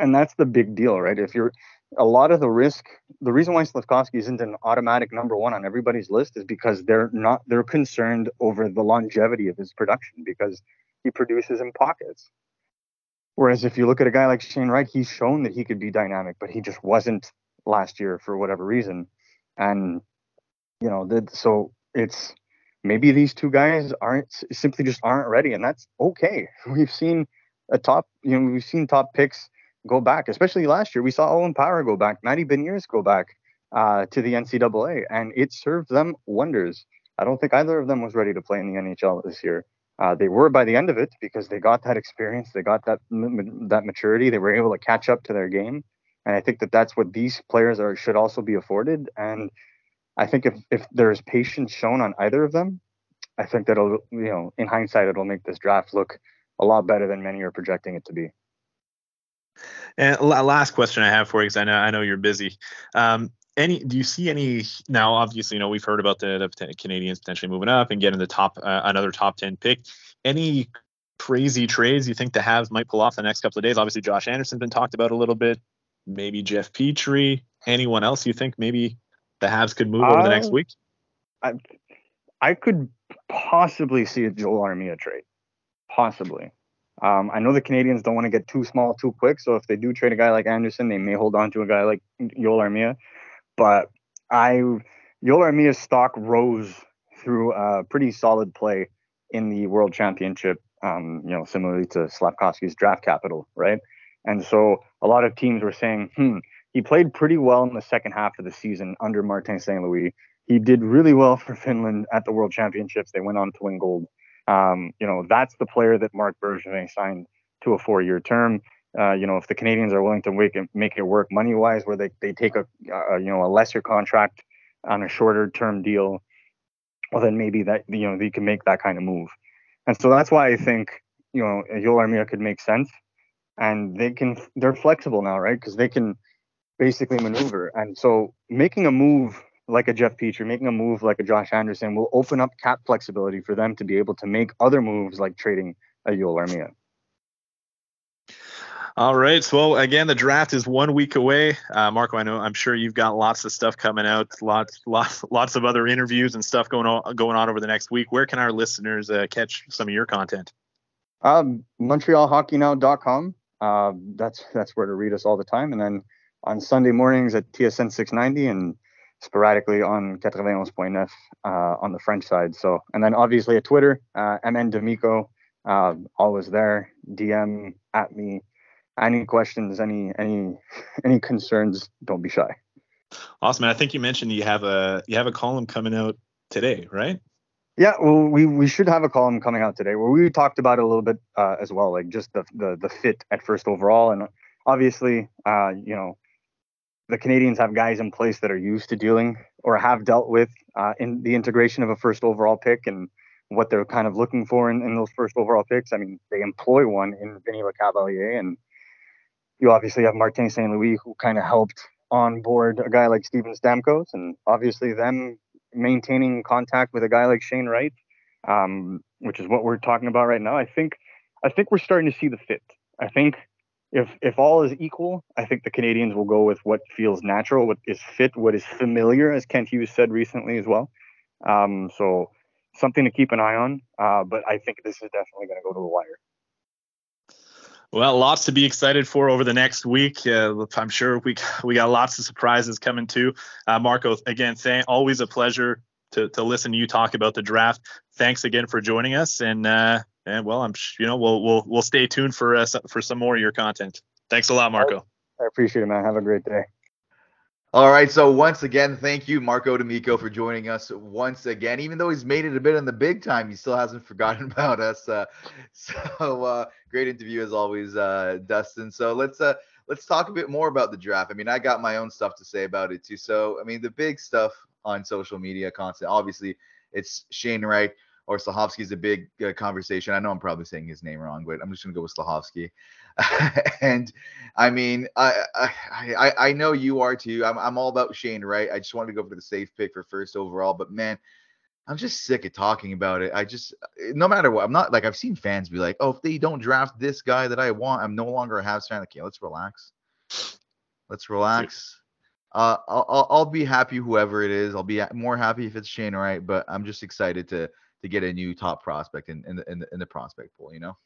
and that's the big deal, right? If you're a lot of the risk, the reason why Slafkovsky isn't an automatic number one on everybody's list is because they're not they're concerned over the longevity of his production because he produces in pockets. Whereas if you look at a guy like Shane Wright, he's shown that he could be dynamic, but he just wasn't last year for whatever reason. And you know, that so it's maybe these two guys aren't simply just aren't ready, and that's okay. We've seen a top, you know, we've seen top picks go back, especially last year. We saw Owen Power go back, Matty Beniers go back uh, to the NCAA, and it served them wonders. I don't think either of them was ready to play in the NHL this year. Uh, they were by the end of it because they got that experience, they got that that maturity, they were able to catch up to their game, and I think that that's what these players are should also be afforded. And I think if if there's patience shown on either of them, I think that'll you know in hindsight it'll make this draft look a lot better than many are projecting it to be. And last question I have for you, because I know I know you're busy. Um, any do you see any now? Obviously, you know we've heard about the, the Canadiens potentially moving up and getting the top uh, another top ten pick. Any crazy trades you think the Habs might pull off the next couple of days? Obviously, Josh Anderson's been talked about a little bit. Maybe Jeff Petry. Anyone else you think maybe the Habs could move over the next uh, week? I I could possibly see a Joel Armia trade, possibly. Um, I know the Canadiens don't want to get too small too quick, so if they do trade a guy like Anderson, they may hold on to a guy like Joel Armia. But I Joel Armia's stock rose through a pretty solid play in the World Championship. Um, you know, similarly to Slafkovsky's draft capital, right? And so a lot of teams were saying, hmm, he played pretty well in the second half of the season under Martin St. Louis. He did really well for Finland at the World Championships. They went on to win gold. Um, you know, that's the player that Marc Bergevin signed to a four-year term. Uh, you know, if the Canadiens are willing to make it, make it work money-wise, where they, they take a, a you know a lesser contract on a shorter-term deal, well then maybe that you know they can make that kind of move. And so that's why I think you know Joel Armia could make sense, and they can they're flexible now, right? Because they can basically maneuver. And so making a move like a Jeff Petry, making a move like a Josh Anderson will open up cap flexibility for them to be able to make other moves like trading a Joel Armia. All right. So well, again, the draft is one week away. Uh, Marco, I know I'm sure you've got lots of stuff coming out, lots, lots, lots of other interviews and stuff going on going on over the next week. Where can our listeners uh, catch some of your content? Um, MontrealHockeyNow.com. Uh, that's that's where to read us all the time, and then on Sunday mornings at TSN 690 and sporadically on 91.9 uh, on the French side. So, and then obviously a Twitter, uh, MN D'Amico, uh, always there. DM at me. Any questions, any any any concerns? Don't be shy. Awesome. And I think you mentioned you have a you have a column coming out today, right? Yeah, well, we, we should have a column coming out today where we talked about it a little bit uh, as well, like just the, the the fit at first overall, and obviously, uh, you know, the Canadiens have guys in place that are used to dealing or have dealt with uh, in the integration of a first overall pick and what they're kind of looking for in, in those first overall picks. I mean, they employ one in Vinny Lecavalier, and you obviously have Martin St. Louis who kind of helped on board a guy like Steven Stamkos, and obviously them maintaining contact with a guy like Shane Wright, um, which is what we're talking about right now. I think I think we're starting to see the fit. I think if if all is equal, I think the Canadiens will go with what feels natural, what is fit, what is familiar, as Kent Hughes said recently as well. Um, so something to keep an eye on. Uh, but I think this is definitely going to go to the wire. Well, lots to be excited for over the next week. Uh, I'm sure we we got lots of surprises coming too. Uh, Marco, again, thank, always a pleasure to, to listen to you talk about the draft. Thanks again for joining us, and uh, and well, I'm you know we'll we'll we'll stay tuned for uh, for some more of your content. Thanks a lot, Marco. I appreciate it, man. Have a great day. All right. So once again, thank you, Marco D'Amico, for joining us once again. Even though he's made it a bit in the big time, he still hasn't forgotten about us. Uh, so uh, great interview as always, uh, Dustin. So let's uh, let's talk a bit more about the draft. I mean, I got my own stuff to say about it too. So I mean, the big stuff on social media content, obviously, it's Shane Wright or Slafkovsky is a big uh, conversation. I know I'm probably saying his name wrong, but I'm just gonna go with Slafkovsky. and I mean, I, I I know you are too. I'm I'm all about Shane, right? I just wanted to go for the safe pick for first overall, but man, I'm just sick of talking about it. I just no matter what, I'm not like I've seen fans be like, oh, if they don't draft this guy that I want, I'm no longer a Habs fan. Okay, let's relax. Let's relax. Uh, I'll, I'll, I'll be happy whoever it is. I'll be more happy if it's Shane Wright, but I'm just excited to to get a new top prospect in in the, in the, in the prospect pool. You know.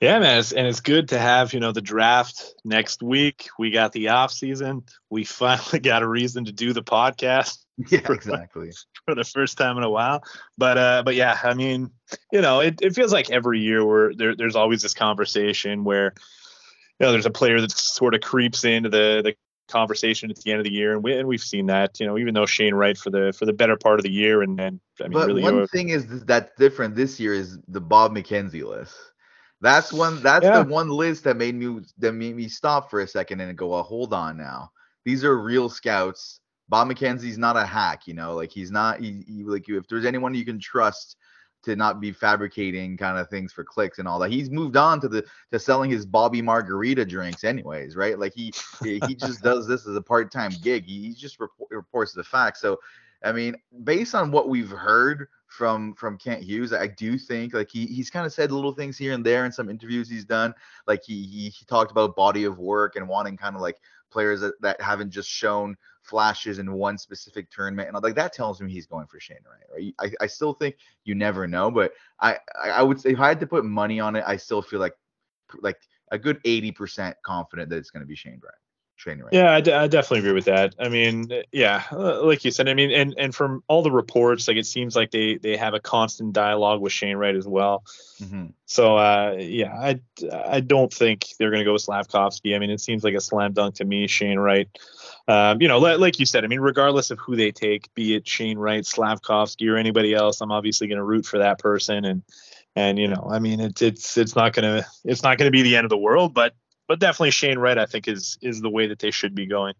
Yeah, man, it's, and it's good to have you know the draft next week. We got the off season. We finally got a reason to do the podcast. Yeah, for, exactly. For the first time in a while, but uh, but yeah, I mean, you know, it, it feels like every year where there, there's always this conversation where you know there's a player that sort of creeps into the the conversation at the end of the year, and we and we've seen that. You know, even though Shane Wright for the for the better part of the year, and then I mean, but really, one thing is that's different this year is the Bob McKenzie list. That's one. That's yeah. the one list that made me that made me stop for a second and go, well, hold on now. These are real scouts. Bob McKenzie's not a hack, you know. Like he's not. He, he like you. If there's anyone you can trust to not be fabricating kind of things for clicks and all that. He's moved on to the to selling his Bobby Margarita drinks, anyways, right? Like he he just does this as a part time gig. He, he just report, reports the facts. So, I mean, based on what we've heard from from Kent Hughes. I do think like he he's kind of said little things here and there in some interviews he's done. Like he he, he talked about body of work and wanting kind of like players that, that haven't just shown flashes in one specific tournament and like that tells me he's going for Shane Wright. Right? I, I still think you never know, but I I would say if I had to put money on it, I still feel like like a good 80% confident that it's going to be Shane Wright. Yeah, I, d- I definitely agree with that. I mean, yeah, uh, like you said, I mean, and and from all the reports, like it seems like they they have a constant dialogue with Shane Wright as well. Mm-hmm. So uh, yeah, I I don't think they're gonna go with Slafkovsky. I mean, it seems like a slam dunk to me, Shane Wright. Um, you know, like you said, I mean, regardless of who they take, be it Shane Wright, Slafkovsky, or anybody else, I'm obviously gonna root for that person and and you know, I mean, it's it's it's not gonna it's not gonna be the end of the world, but but definitely Shane Wright, I think, is is the way that they should be going.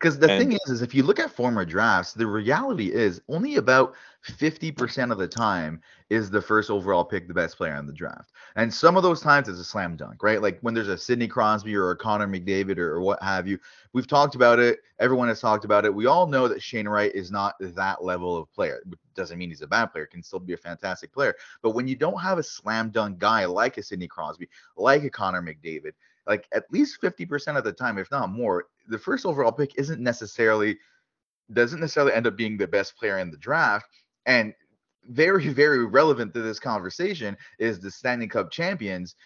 Because the and, thing is, is if you look at former drafts, the reality is only about 50% of the time is the first overall pick the best player in the draft. And some of those times it's a slam dunk, right? Like when there's a Sidney Crosby or a Connor McDavid or, or what have you. We've talked about it. Everyone has talked about it. We all know that Shane Wright is not that level of player. Doesn't mean he's a bad player, can still be a fantastic player. But when you don't have a slam dunk guy like a Sidney Crosby, like a Connor McDavid, like at least 50% of the time, if not more, the first overall pick isn't necessarily doesn't necessarily end up being the best player in the draft. And very, very relevant to this conversation is the Stanley Cup champions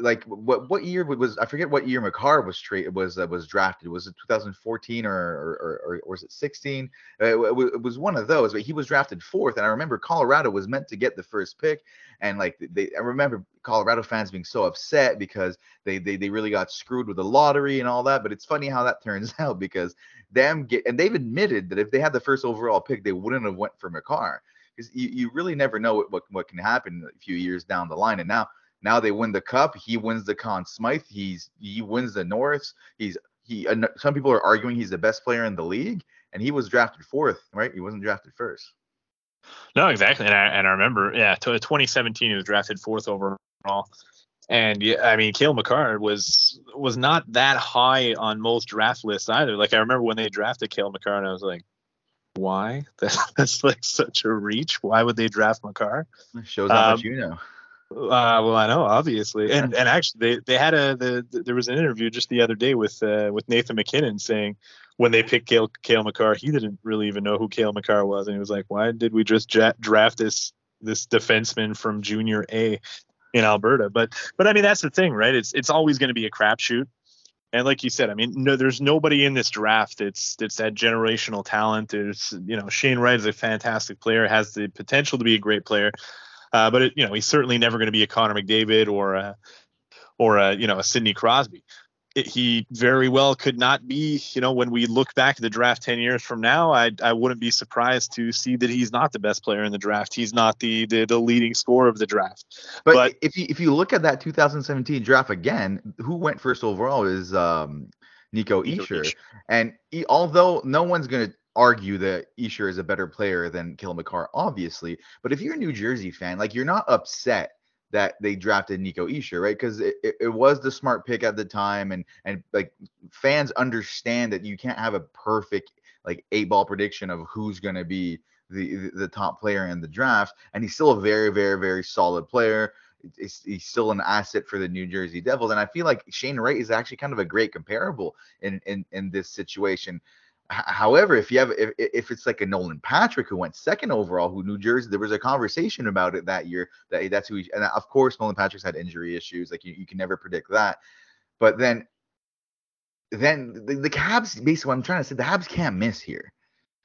like what what year was I forget what year Makar was traded was uh, was drafted was it 2014 or or, or, or was it 16 uh, it, it, was one of those but he was drafted fourth and I remember Colorado was meant to get the first pick and like they I remember Colorado fans being so upset because they they they really got screwed with the lottery and all that but it's funny how that turns out because them get and they've admitted that if they had the first overall pick they wouldn't have went for Makar because you, you really never know what, what what can happen a few years down the line. And now now they win the cup. He wins the Conn Smythe. He's he wins the Norris. He's he. Some people are arguing he's the best player in the league, and he was drafted fourth, right? He wasn't drafted first. No, exactly. And I, and I remember, yeah, 2017 he was drafted fourth overall. And yeah, I mean, Cale Makar was was not that high on most draft lists either. Like I remember when they drafted Cale Makar, and I was like, why? that's like such a reach. Why would they draft Makar? Shows how um, much you know. Uh, well, I know obviously, and and actually they, they had a the, the, there was an interview just the other day with uh, with Nathan MacKinnon saying when they picked Cale, Cale Makar, he didn't really even know who Cale Makar was, and he was like, why did we just ja- draft this this defenseman from Junior A in Alberta? But but I mean that's the thing, right? It's it's always going to be a crapshoot. And like you said, I mean, no, there's nobody in this draft. It's it's that generational talent. There's you know Shane Wright is a fantastic player, has the potential to be a great player. Uh, but it, you know, he's certainly never going to be a Connor McDavid or a, or a, you know a Sidney Crosby. It, he very well could not be. You know, when we look back at the draft ten years from now, I I wouldn't be surprised to see that he's not the best player in the draft. He's not the the, the leading scorer of the draft. But, but if you if you look at that 2017 draft again, who went first overall is um, Nico, Nico Hischier. And he, although no one's going to argue that Hischier is a better player than Cale Makar, obviously. But if you're a New Jersey fan, like you're not upset that they drafted Nico Hischier, right? Because it, it, it, was the smart pick at the time, and and like fans understand that you can't have a perfect like eight ball prediction of who's going to be the the top player in the draft, and he's still a very very very solid player. He's, he's still an asset for the New Jersey Devils, and I feel like Shane Wright is actually kind of a great comparable in in in this situation. However, if you have if, if it's like a Nolan Patrick who went second overall, who New Jersey, there was a conversation about it that year that that's who he, and of course Nolan Patrick's had injury issues, like you, you can never predict that. But then then the, the Habs basically what I'm trying to say, the Habs can't miss here.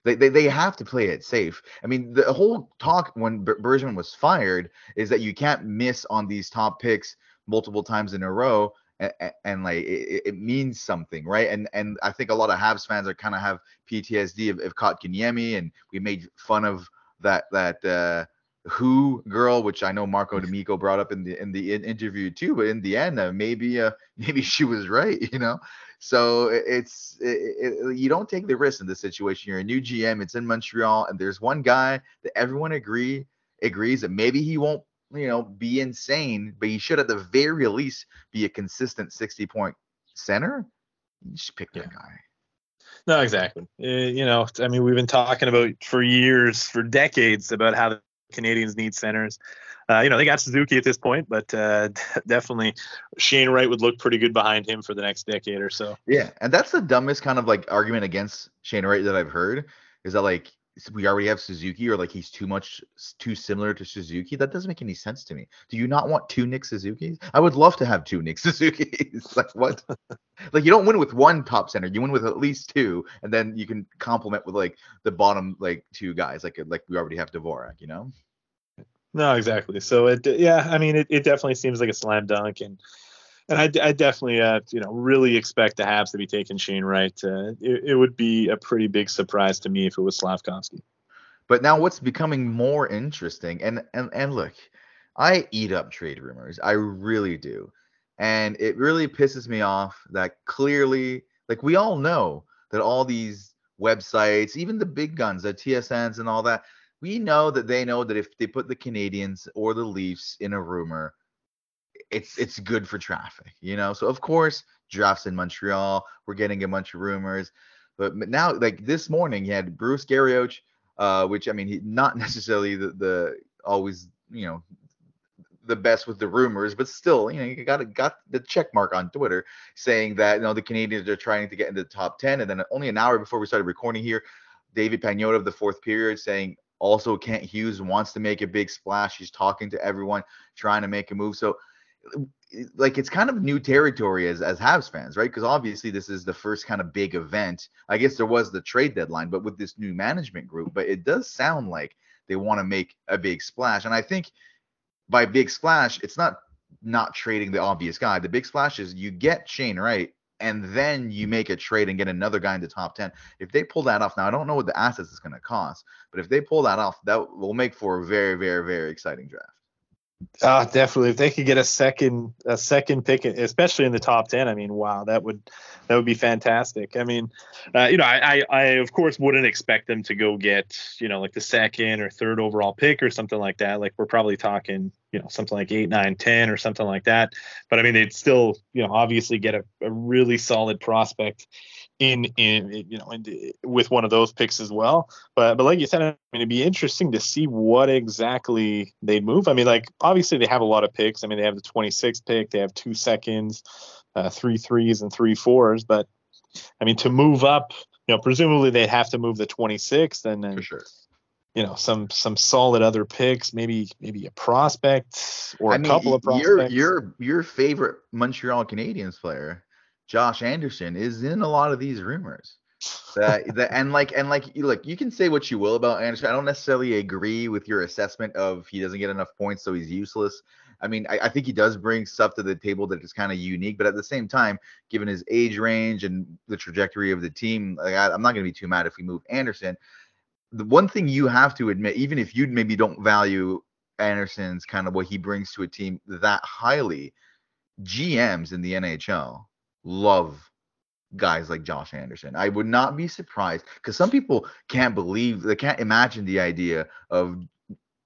They, they, they have to play it safe. I mean, the whole talk when Ber- was fired is that you can't miss on these top picks multiple times in a row and, and like it, it, means something, right? And and I think a lot of Habs fans are kind of have PTSD of, of Kotkaniemi, and we made fun of that that uh, who girl, which I know Marco D'Amico brought up in the in the interview too. But in the end, uh, maybe uh, maybe she was right, you know. So it's it, you don't take the risk in this situation. You're a new GM. It's in Montreal, and there's one guy that everyone agree agrees that maybe he won't you know, be insane, but he should at the very least be a consistent 60 point center. You just pick that guy. No, exactly. Uh, you know, I mean, we've been talking about for years, for decades, about how the Canadiens need centers. Uh, you know, they got Suzuki at this point, but uh, definitely Shane Wright would look pretty good behind him for the next decade or so. Yeah, and that's the dumbest kind of like argument against Shane Wright that I've heard is that like we already have Suzuki or like he's too much too similar to Suzuki. That doesn't make any sense to me. Do you not want two Nick Suzuki's? I would love to have two Nick Suzuki's. like what? like you don't win with one top center. You win with at least two, and then you can complement with like the bottom like two guys. Like like we already have Dvorak. You know. No, exactly. So it yeah, I mean it, it definitely seems like a slam dunk and and I, I definitely, uh, you know, really expect the Habs to be taking Shane Wright. Uh, it, it, would be a pretty big surprise to me if it was Slafkovsky. But now, what's becoming more interesting, and and and look, I eat up trade rumors, I really do, and it really pisses me off that clearly, like we all know that all these websites, even the big guns, the TSNs and all that, we know that they know that if they put the Canadiens or the Leafs in a rumor, it's it's good for traffic, you know. So of course, drafts in Montreal. We're getting a bunch of rumors, but now like this morning, you had Bruce Garrioch, uh, which I mean, he not necessarily the the always you know the best with the rumors, but still, you know, you got got the check mark on Twitter saying that you know the Canadiens are trying to get into the top ten, and then only an hour before we started recording here, David Pagnotta of the fourth period saying also Kent Hughes wants to make a big splash. He's talking to everyone, trying to make a move. So like it's kind of new territory as as Habs fans, right? Because obviously this is the first kind of big event. I guess there was the trade deadline, but with this new management group, but it does sound like they want to make a big splash. And I think by big splash, it's not not trading the obvious guy. The big splash is you get Shane Wright and then you make a trade and get another guy in the top 10. If they pull that off, now I don't know what the assets is going to cost, but if they pull that off, that will make for a very, very, very exciting draft. Uh, definitely. If they could get a second a second pick, especially in the top ten, I mean, wow, that would that would be fantastic. I mean, uh, you know, I, I, I of course wouldn't expect them to go get you know like the second or third overall pick or something like that. Like we're probably talking you know something like eight, nine, ten or something like that. But I mean, they'd still you know obviously get a, a really solid prospect in in you know in, with one of those picks as well. But but like you said, I mean it'd be interesting to see what exactly they'd move. I mean like obviously they have a lot of picks. I mean they have the 26th pick, they have two seconds, uh, three threes and three fours. But I mean to move up, you know presumably they'd have to move the 26th and then. For sure. You know some some solid other picks, maybe maybe a prospect or I a mean, couple of prospects. Your your your favorite Montreal Canadiens player Josh Anderson is in a lot of these rumors. That, that and like and like you look, you can say what you will about Anderson. I don't necessarily agree with your assessment of he doesn't get enough points, so he's useless. I mean, I, I think he does bring stuff to the table that is kind of unique, but at the same time, given his age range and the trajectory of the team, like I, I'm not going to be too mad if we move Anderson. The one thing you have to admit, even if you maybe don't value Anderson's kind of what he brings to a team that highly, GMs in the NHL love guys like Josh Anderson. I would not be surprised because some people can't believe they can't imagine the idea of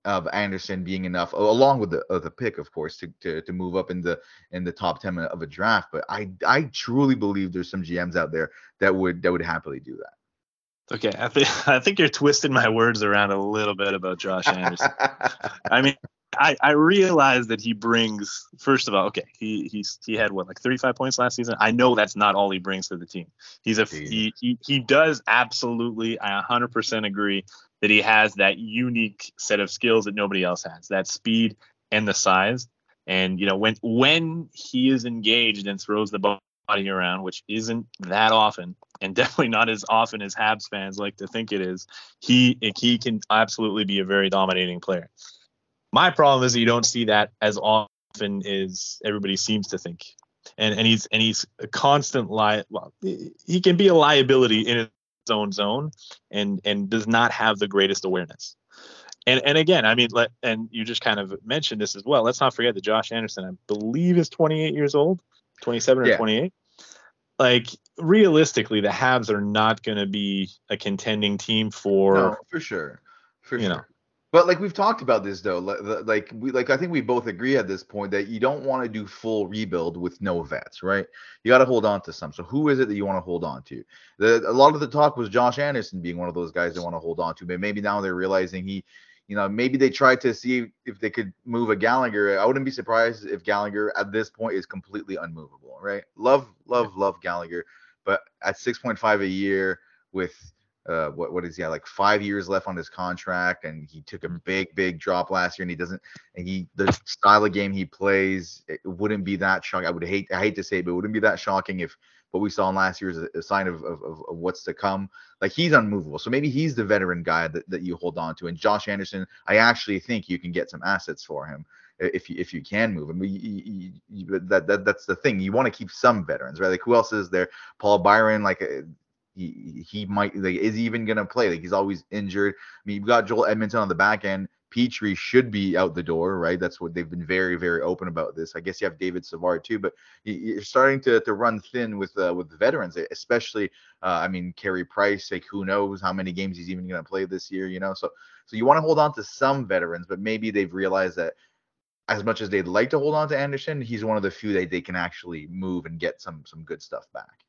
of Anderson being enough, along with the uh, the pick, of course, to, to to move up in the in the top ten of a draft. But I I truly believe there's some GMs out there that would that would happily do that. Okay, I think I think you're twisting my words around a little bit about Josh Anderson. I mean, I, I realize that he brings first of all okay he he's he had what like 35 points last season? I know that's not all he brings to the team. He's a he, he he does absolutely i 100% agree that he has that unique set of skills that nobody else has that speed and the size. And you know when when he is engaged and throws the body around which isn't that often and definitely not as often as habs fans like to think it is he he can absolutely be a very dominating player my problem is that you don't see that as often as everybody seems to think. And and he's and he's a constant lie. Well, he can be a liability in his own zone, and and does not have the greatest awareness. And and again, I mean, let and you just kind of mentioned this as well. Let's not forget that Josh Anderson, I believe, is 28 years old, 27 or 28. Like realistically, the Habs are not going to be a contending team for. No, for sure, for you sure. know But like we've talked about this though, like we like I think we both agree at this point that you don't want to do full rebuild with no vets, right? You got to hold on to some. So who is it that you want to hold on to? The, a lot of the talk was Josh Anderson being one of those guys they want to hold on to, but maybe now they're realizing he, you know, maybe they tried to see if they could move a Gallagher. I wouldn't be surprised if Gallagher at this point is completely unmovable, right? Love, love, love Gallagher, but at 6.5 a year with uh, what what is he at, like five years left on his contract, and he took a big big drop last year, and he doesn't, and he the style of game he plays, it wouldn't be that shocking. I would hate I hate to say, it, but it wouldn't be that shocking if what we saw in last year is a, a sign of, of, of, of what's to come. Like he's unmovable, so maybe he's the veteran guy that, that you hold on to. And Josh Anderson, I actually think you can get some assets for him if you if you can move him. You, you, you, that, that that's the thing. You want to keep some veterans, right? Like who else is there? Paul Byron, like uh, he he might like is he even gonna play? Like he's always injured. I mean, you've got Joel Edmundson on the back end. Petry should be out the door, right? That's what they've been very, very open about this. I guess you have David Savard too, but you're starting to, to run thin with uh, with veterans, especially. Uh, I mean, Carey Price. Like, who knows how many games he's even going to play this year? You know, so so you want to hold on to some veterans, but maybe they've realized that as much as they'd like to hold on to Anderson, he's one of the few that they can actually move and get some some good stuff back.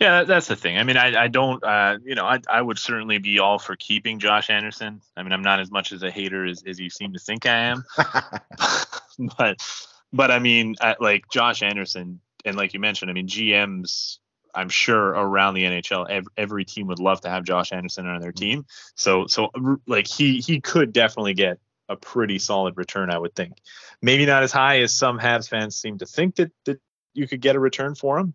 Yeah, that's the thing. I mean, I, I don't, uh, you know, I, I would certainly be all for keeping Josh Anderson. I mean, I'm not as much as a hater as, as you seem to think I am, but, but I mean, I, like Josh Anderson, and like you mentioned, I mean, GMs, I'm sure around the NHL, every, every team would love to have Josh Anderson on their team. So, so like he, he could definitely get a pretty solid return, I would think. Maybe not as high as some Habs fans seem to think that that you could get a return for him.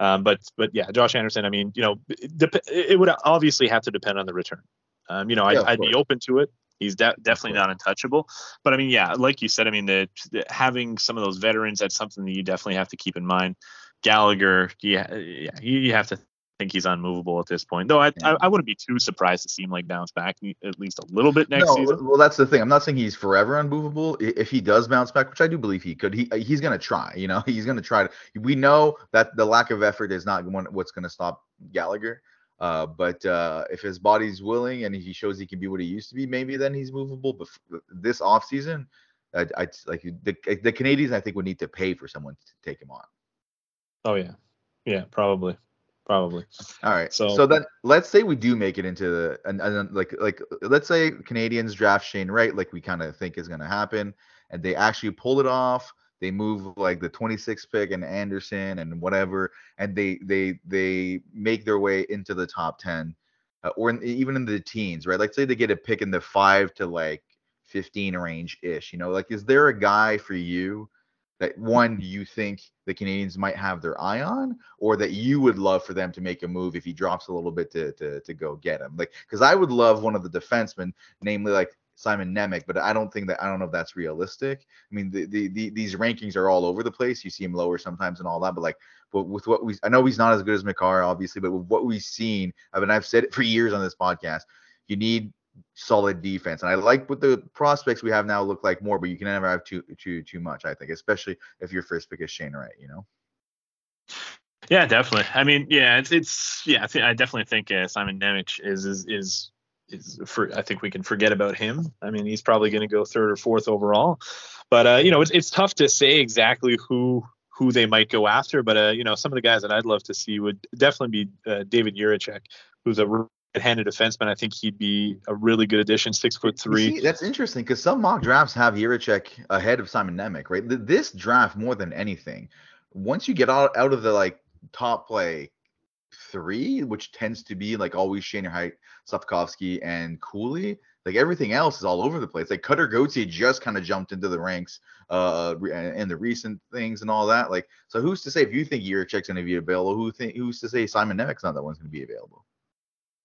Um, but but yeah, Josh Anderson. I mean, you know, it, it would obviously have to depend on the return. Um, you know, yeah, I'd, I'd be open to it. He's de- definitely not untouchable. But I mean, yeah, like you said, I mean, the, the, having some of those veterans, that's something that you definitely have to keep in mind. Gallagher, yeah, yeah, you have to think he's unmovable at this point. Though I, yeah. I, I, wouldn't be too surprised to see him like bounce back at least a little bit next no, season. Well, that's the thing. I'm not saying he's forever unmovable. If he does bounce back, which I do believe he could, he he's gonna try. You know, he's gonna try to. We know that the lack of effort is not what's gonna stop Gallagher. Uh, but uh, if his body's willing and he shows he can be what he used to be, maybe then he's movable. But this offseason, I, I like the the Canadiens. I think would need to pay for someone to take him on. Oh yeah, yeah, probably probably. All right. So so then let's say we do make it into the and, and like like let's say Canadiens draft Shane Wright like we kind of think is going to happen and they actually pull it off. They move like the 26th pick and Anderson and whatever and they they they make their way into the top 10 uh, or in, even in the teens, right? Like say they get a pick in the 5 to like 15 range ish, you know? Like is there a guy for you that one you think the Canadiens might have their eye on, or that you would love for them to make a move if he drops a little bit to to, to go get him? Like, because I would love one of the defensemen, namely like Simon Nemec, but I don't think that I don't know if that's realistic. I mean, the, the, the these rankings are all over the place. You see him lower sometimes and all that, but like, but with what we, I know he's not as good as Makar, obviously, but with what we've seen, I mean, I've said it for years on this podcast. You need solid defense. And I like what the prospects we have now look like more, but you can never have too too too much, I think, especially if your first pick is Shane Wright, you know. Yeah, definitely. I mean, yeah, it's it's yeah, I, th- I definitely think uh, Simon Nemec is is is is for I think we can forget about him. I mean, he's probably going to go third or fourth overall. But uh, you know, it's it's tough to say exactly who who they might go after. But uh, you know, some of the guys that I'd love to see would definitely be uh, David Jiricek, who's a handed defenseman. I think he'd be a really good addition. Six foot three. See, that's interesting because some mock drafts have Jiricek ahead of Simon Nemec, right? This draft more than anything, once you get out out of the like top play three, which tends to be like always Shane Wright, Slafkovsky, and Cooley. Like everything else is all over the place. Like Cutter Gauthier just kind of jumped into the ranks uh and the recent things and all that. Like, so who's to say if you think Jiricek's going to be available? Who think who's to say Simon Nemec's not that one's going to be available?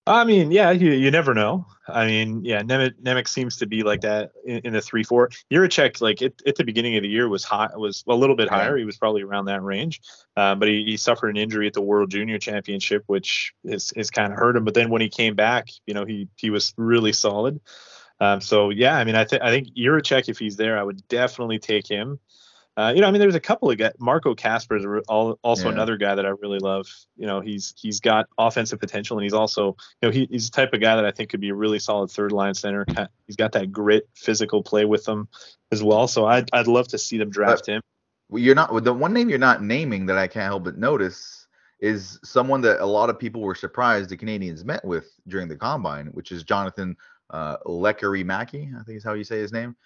I mean, yeah, you, you never know. I mean, yeah, Nemec, Nemec seems to be like that in, in the three four. Jiricek, like it, at the beginning of the year, was high, was a little bit higher. He was probably around that range, uh, but he, he suffered an injury at the World Junior Championship, which is is kind of hurt him. But then when he came back, you know, he he was really solid. Um, so yeah, I mean, I think I think Jiricek, if he's there, I would definitely take him. Uh, you know, I mean, there's a couple of guys. Marco Kasper is also yeah. another guy that I really love. You know, he's he's got offensive potential, and he's also, you know, he, he's the type of guy that I think could be a really solid third line center. He's got that grit, physical play with him as well. So I'd I'd love to see them draft him. Well, you're not the one name you're not naming that I can't help but notice is someone that a lot of people were surprised the Canadiens met with during the combine, which is Jonathan uh, Lekkerimäki, I think is how you say his name.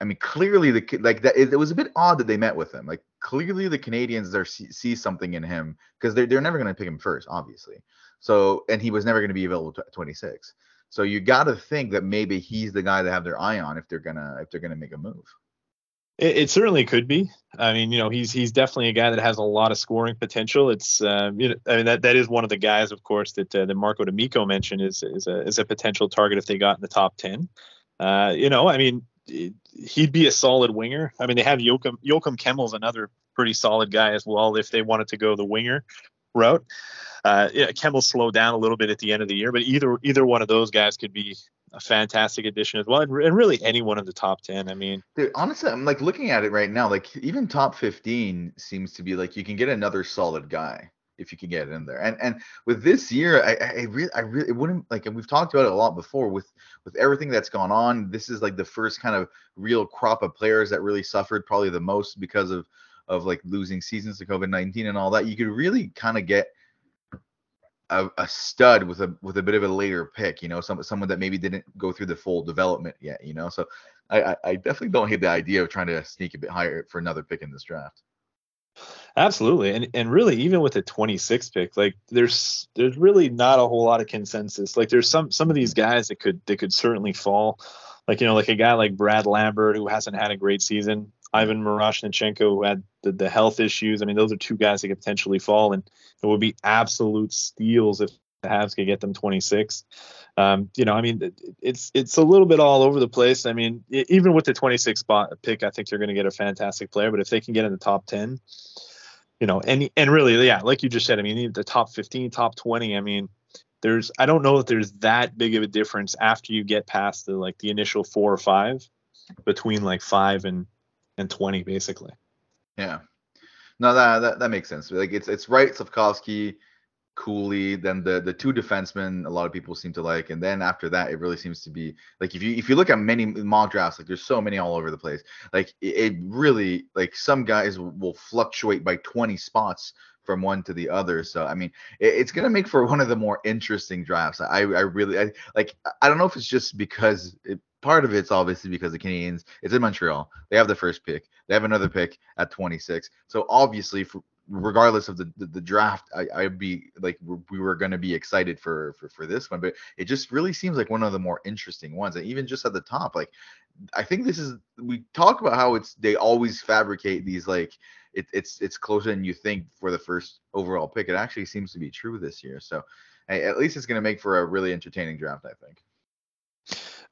I mean, clearly the like that it, it, was a bit odd that they met with him. Like clearly the Canadiens there see, see something in him because they're they're never going to pick him first, obviously. So and he was never going to be available to 26. So you got to think that maybe he's the guy to have their eye on if they're gonna if they're gonna make a move. It, it certainly could be. I mean, you know, he's he's definitely a guy that has a lot of scoring potential. It's um, you know, I mean that that is one of the guys, of course, that uh, that Marco D'Amico mentioned is is a is a potential target if they got in the top 10. Uh, you know, I mean, he'd be a solid winger. I mean, they have Joakim Joakim Kemell's another pretty solid guy as well if they wanted to go the winger route. Uh, yeah, Kemell slowed down a little bit at the end of the year, but either either one of those guys could be a fantastic addition as well, and, and really anyone in the top ten. I mean, dude, honestly, I'm like looking at it right now. Like even top 15 seems to be like you can get another solid guy if you can get in there. And and with this year, I I really I really it wouldn't like and we've talked about it a lot before with with everything that's gone on. This is like the first kind of real crop of players that really suffered probably the most because of of like losing seasons to COVID nineteen and all that. You could really kind of get a, a, stud with a with a bit of a later pick, you know, some someone that maybe didn't go through the full development yet, you know. So I, I, I definitely don't hate the idea of trying to sneak a bit higher for another pick in this draft. Absolutely, and and really, even with the 26 pick, like there's there's really not a whole lot of consensus. Like there's some some of these guys that could that could certainly fall. Like you know, like a guy like Brad Lambert who hasn't had a great season, Ivan Miroshnichenko who had the, the health issues. I mean, those are two guys that could potentially fall, and it would be absolute steals if the Habs could get them 26. Um, you know, I mean, it's it's a little bit all over the place. I mean, even with the 26 spot pick, I think they're going to get a fantastic player. But if they can get in the top 10, you know, and and really, yeah, like you just said, I mean, the top 15, top 20. I mean, there's I don't know that there's that big of a difference after you get past the like the initial four or five between like five and and 20 basically. Yeah. No, that that, that makes sense. Like it's it's right, Slafkovsky, Cooley, then the the two defensemen a lot of people seem to like, and then after that it really seems to be like if you if you look at many mock drafts, like there's so many all over the place. Like it, it really like some guys will fluctuate by 20 spots from one to the other. So I mean, it, it's gonna make for one of the more interesting drafts. I I really I, like. I don't know if it's just because it, part of it's obviously because the Canadiens, It's in Montreal. They have the first pick. They have another pick at 26. So obviously, for, regardless of the the, the draft, I, I'd be like we were going to be excited for for for this one, but it just really seems like one of the more interesting ones. And even just at the top, like I think this is we talk about how it's they always fabricate these like it, it's it's closer than you think for the first overall pick. It actually seems to be true this year. So hey, at least it's going to make for a really entertaining draft, I think.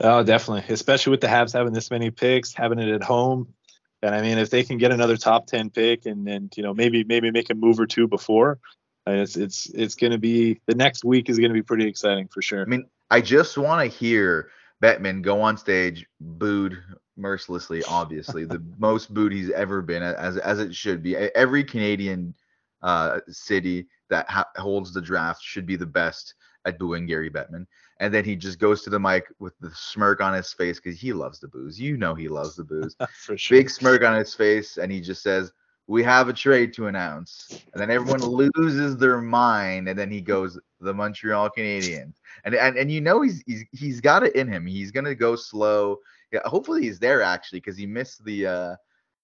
Oh, definitely, especially with the Habs having this many picks, having it at home. And I mean, if they can get another top ten pick and then you know maybe maybe make a move or two before, it's it's it's going to be the next week is going to be pretty exciting for sure. I mean, I just want to hear Bettman go on stage, booed mercilessly, obviously the most booed he's ever been, as as it should be. Every Canadian uh, city that ha- holds the draft should be the best at booing Gary Bettman. And then he just goes to the mic with the smirk on his face because he loves the boos. You know he loves the boos. For sure. Big smirk on his face, and he just says, "We have a trade to announce." And then everyone loses their mind, and then he goes, "The Montreal Canadiens." And and and you know he's he's he's got it in him. He's gonna go slow yeah, hopefully he's there actually because he missed the uh,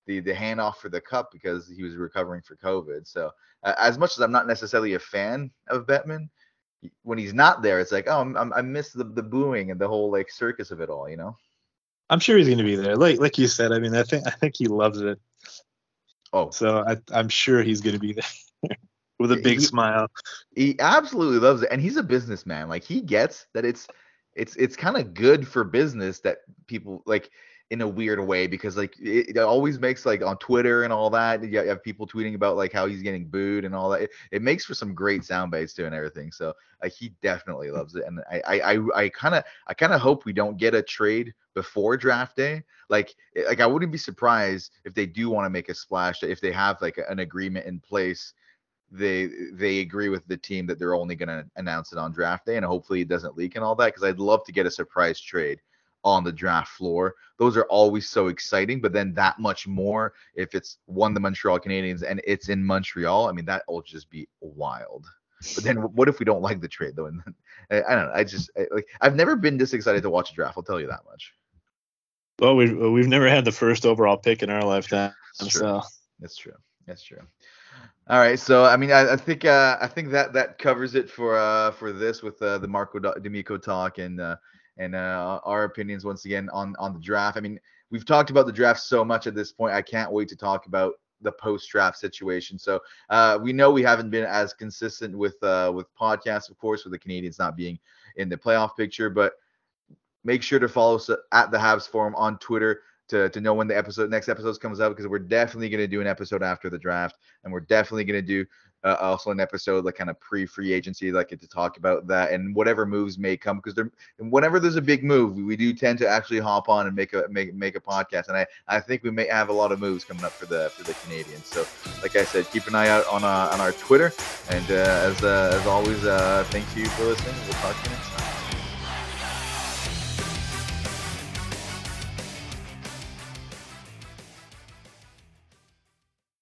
the the handoff for the cup because he was recovering for COVID. So uh, as much as I'm not necessarily a fan of Bettman, when he's not there, it's like oh I'm, I'm, i miss the the booing and the whole like circus of it all, you know. I'm sure he's going to be there. Like like you said, I mean, I think I think he loves it. Oh, so I, I'm sure he's going to be there with a big he, smile. He absolutely loves it, and he's a businessman. Like he gets that it's it's it's kind of good for business that people like in a weird way because like it, it, always makes like on Twitter and all that you have people tweeting about like how he's getting booed and all that. It, it makes for some great sound bites too and everything. So uh, he definitely loves it, and I I I kind of I kind of hope we don't get a trade before draft day. Like like I wouldn't be surprised if they do want to make a splash if they have like an agreement in place they they agree with the team that they're only going to announce it on draft day and hopefully it doesn't leak and all that because I'd love to get a surprise trade on the draft floor. Those are always so exciting, but then that much more if it's one the Montreal Canadiens and it's in Montreal. I mean that will just be wild. But then what if we don't like the trade though? And I, I don't know. I just I, like I've never been this excited to watch a draft. I'll tell you that much. Well, we've we've never had the first overall pick in our lifetime. That's true. So. That's true. That's true. All right, so I mean, I, I think uh, I think that that covers it for uh, for this with uh, the Marco D'Amico talk and uh, and uh, our opinions once again on on the draft. I mean, we've talked about the draft so much at this point. I can't wait to talk about the post draft situation. So uh, we know we haven't been as consistent with uh, with podcasts, of course, with the Canadiens not being in the playoff picture. But make sure to follow us at the Habs Forum on Twitter to, to know when the episode next episode comes out because we're definitely going to do an episode after the draft and we're definitely going to do uh, also an episode like kind of pre free agency like to talk about that and whatever moves may come because there whenever there's a big move we, do tend to actually hop on and make a make make a podcast and I I think we may have a lot of moves coming up for the for the Canadiens so like I said keep an eye out on uh, on our Twitter and uh, as uh, as always uh, thank you for listening we'll talk to you next time.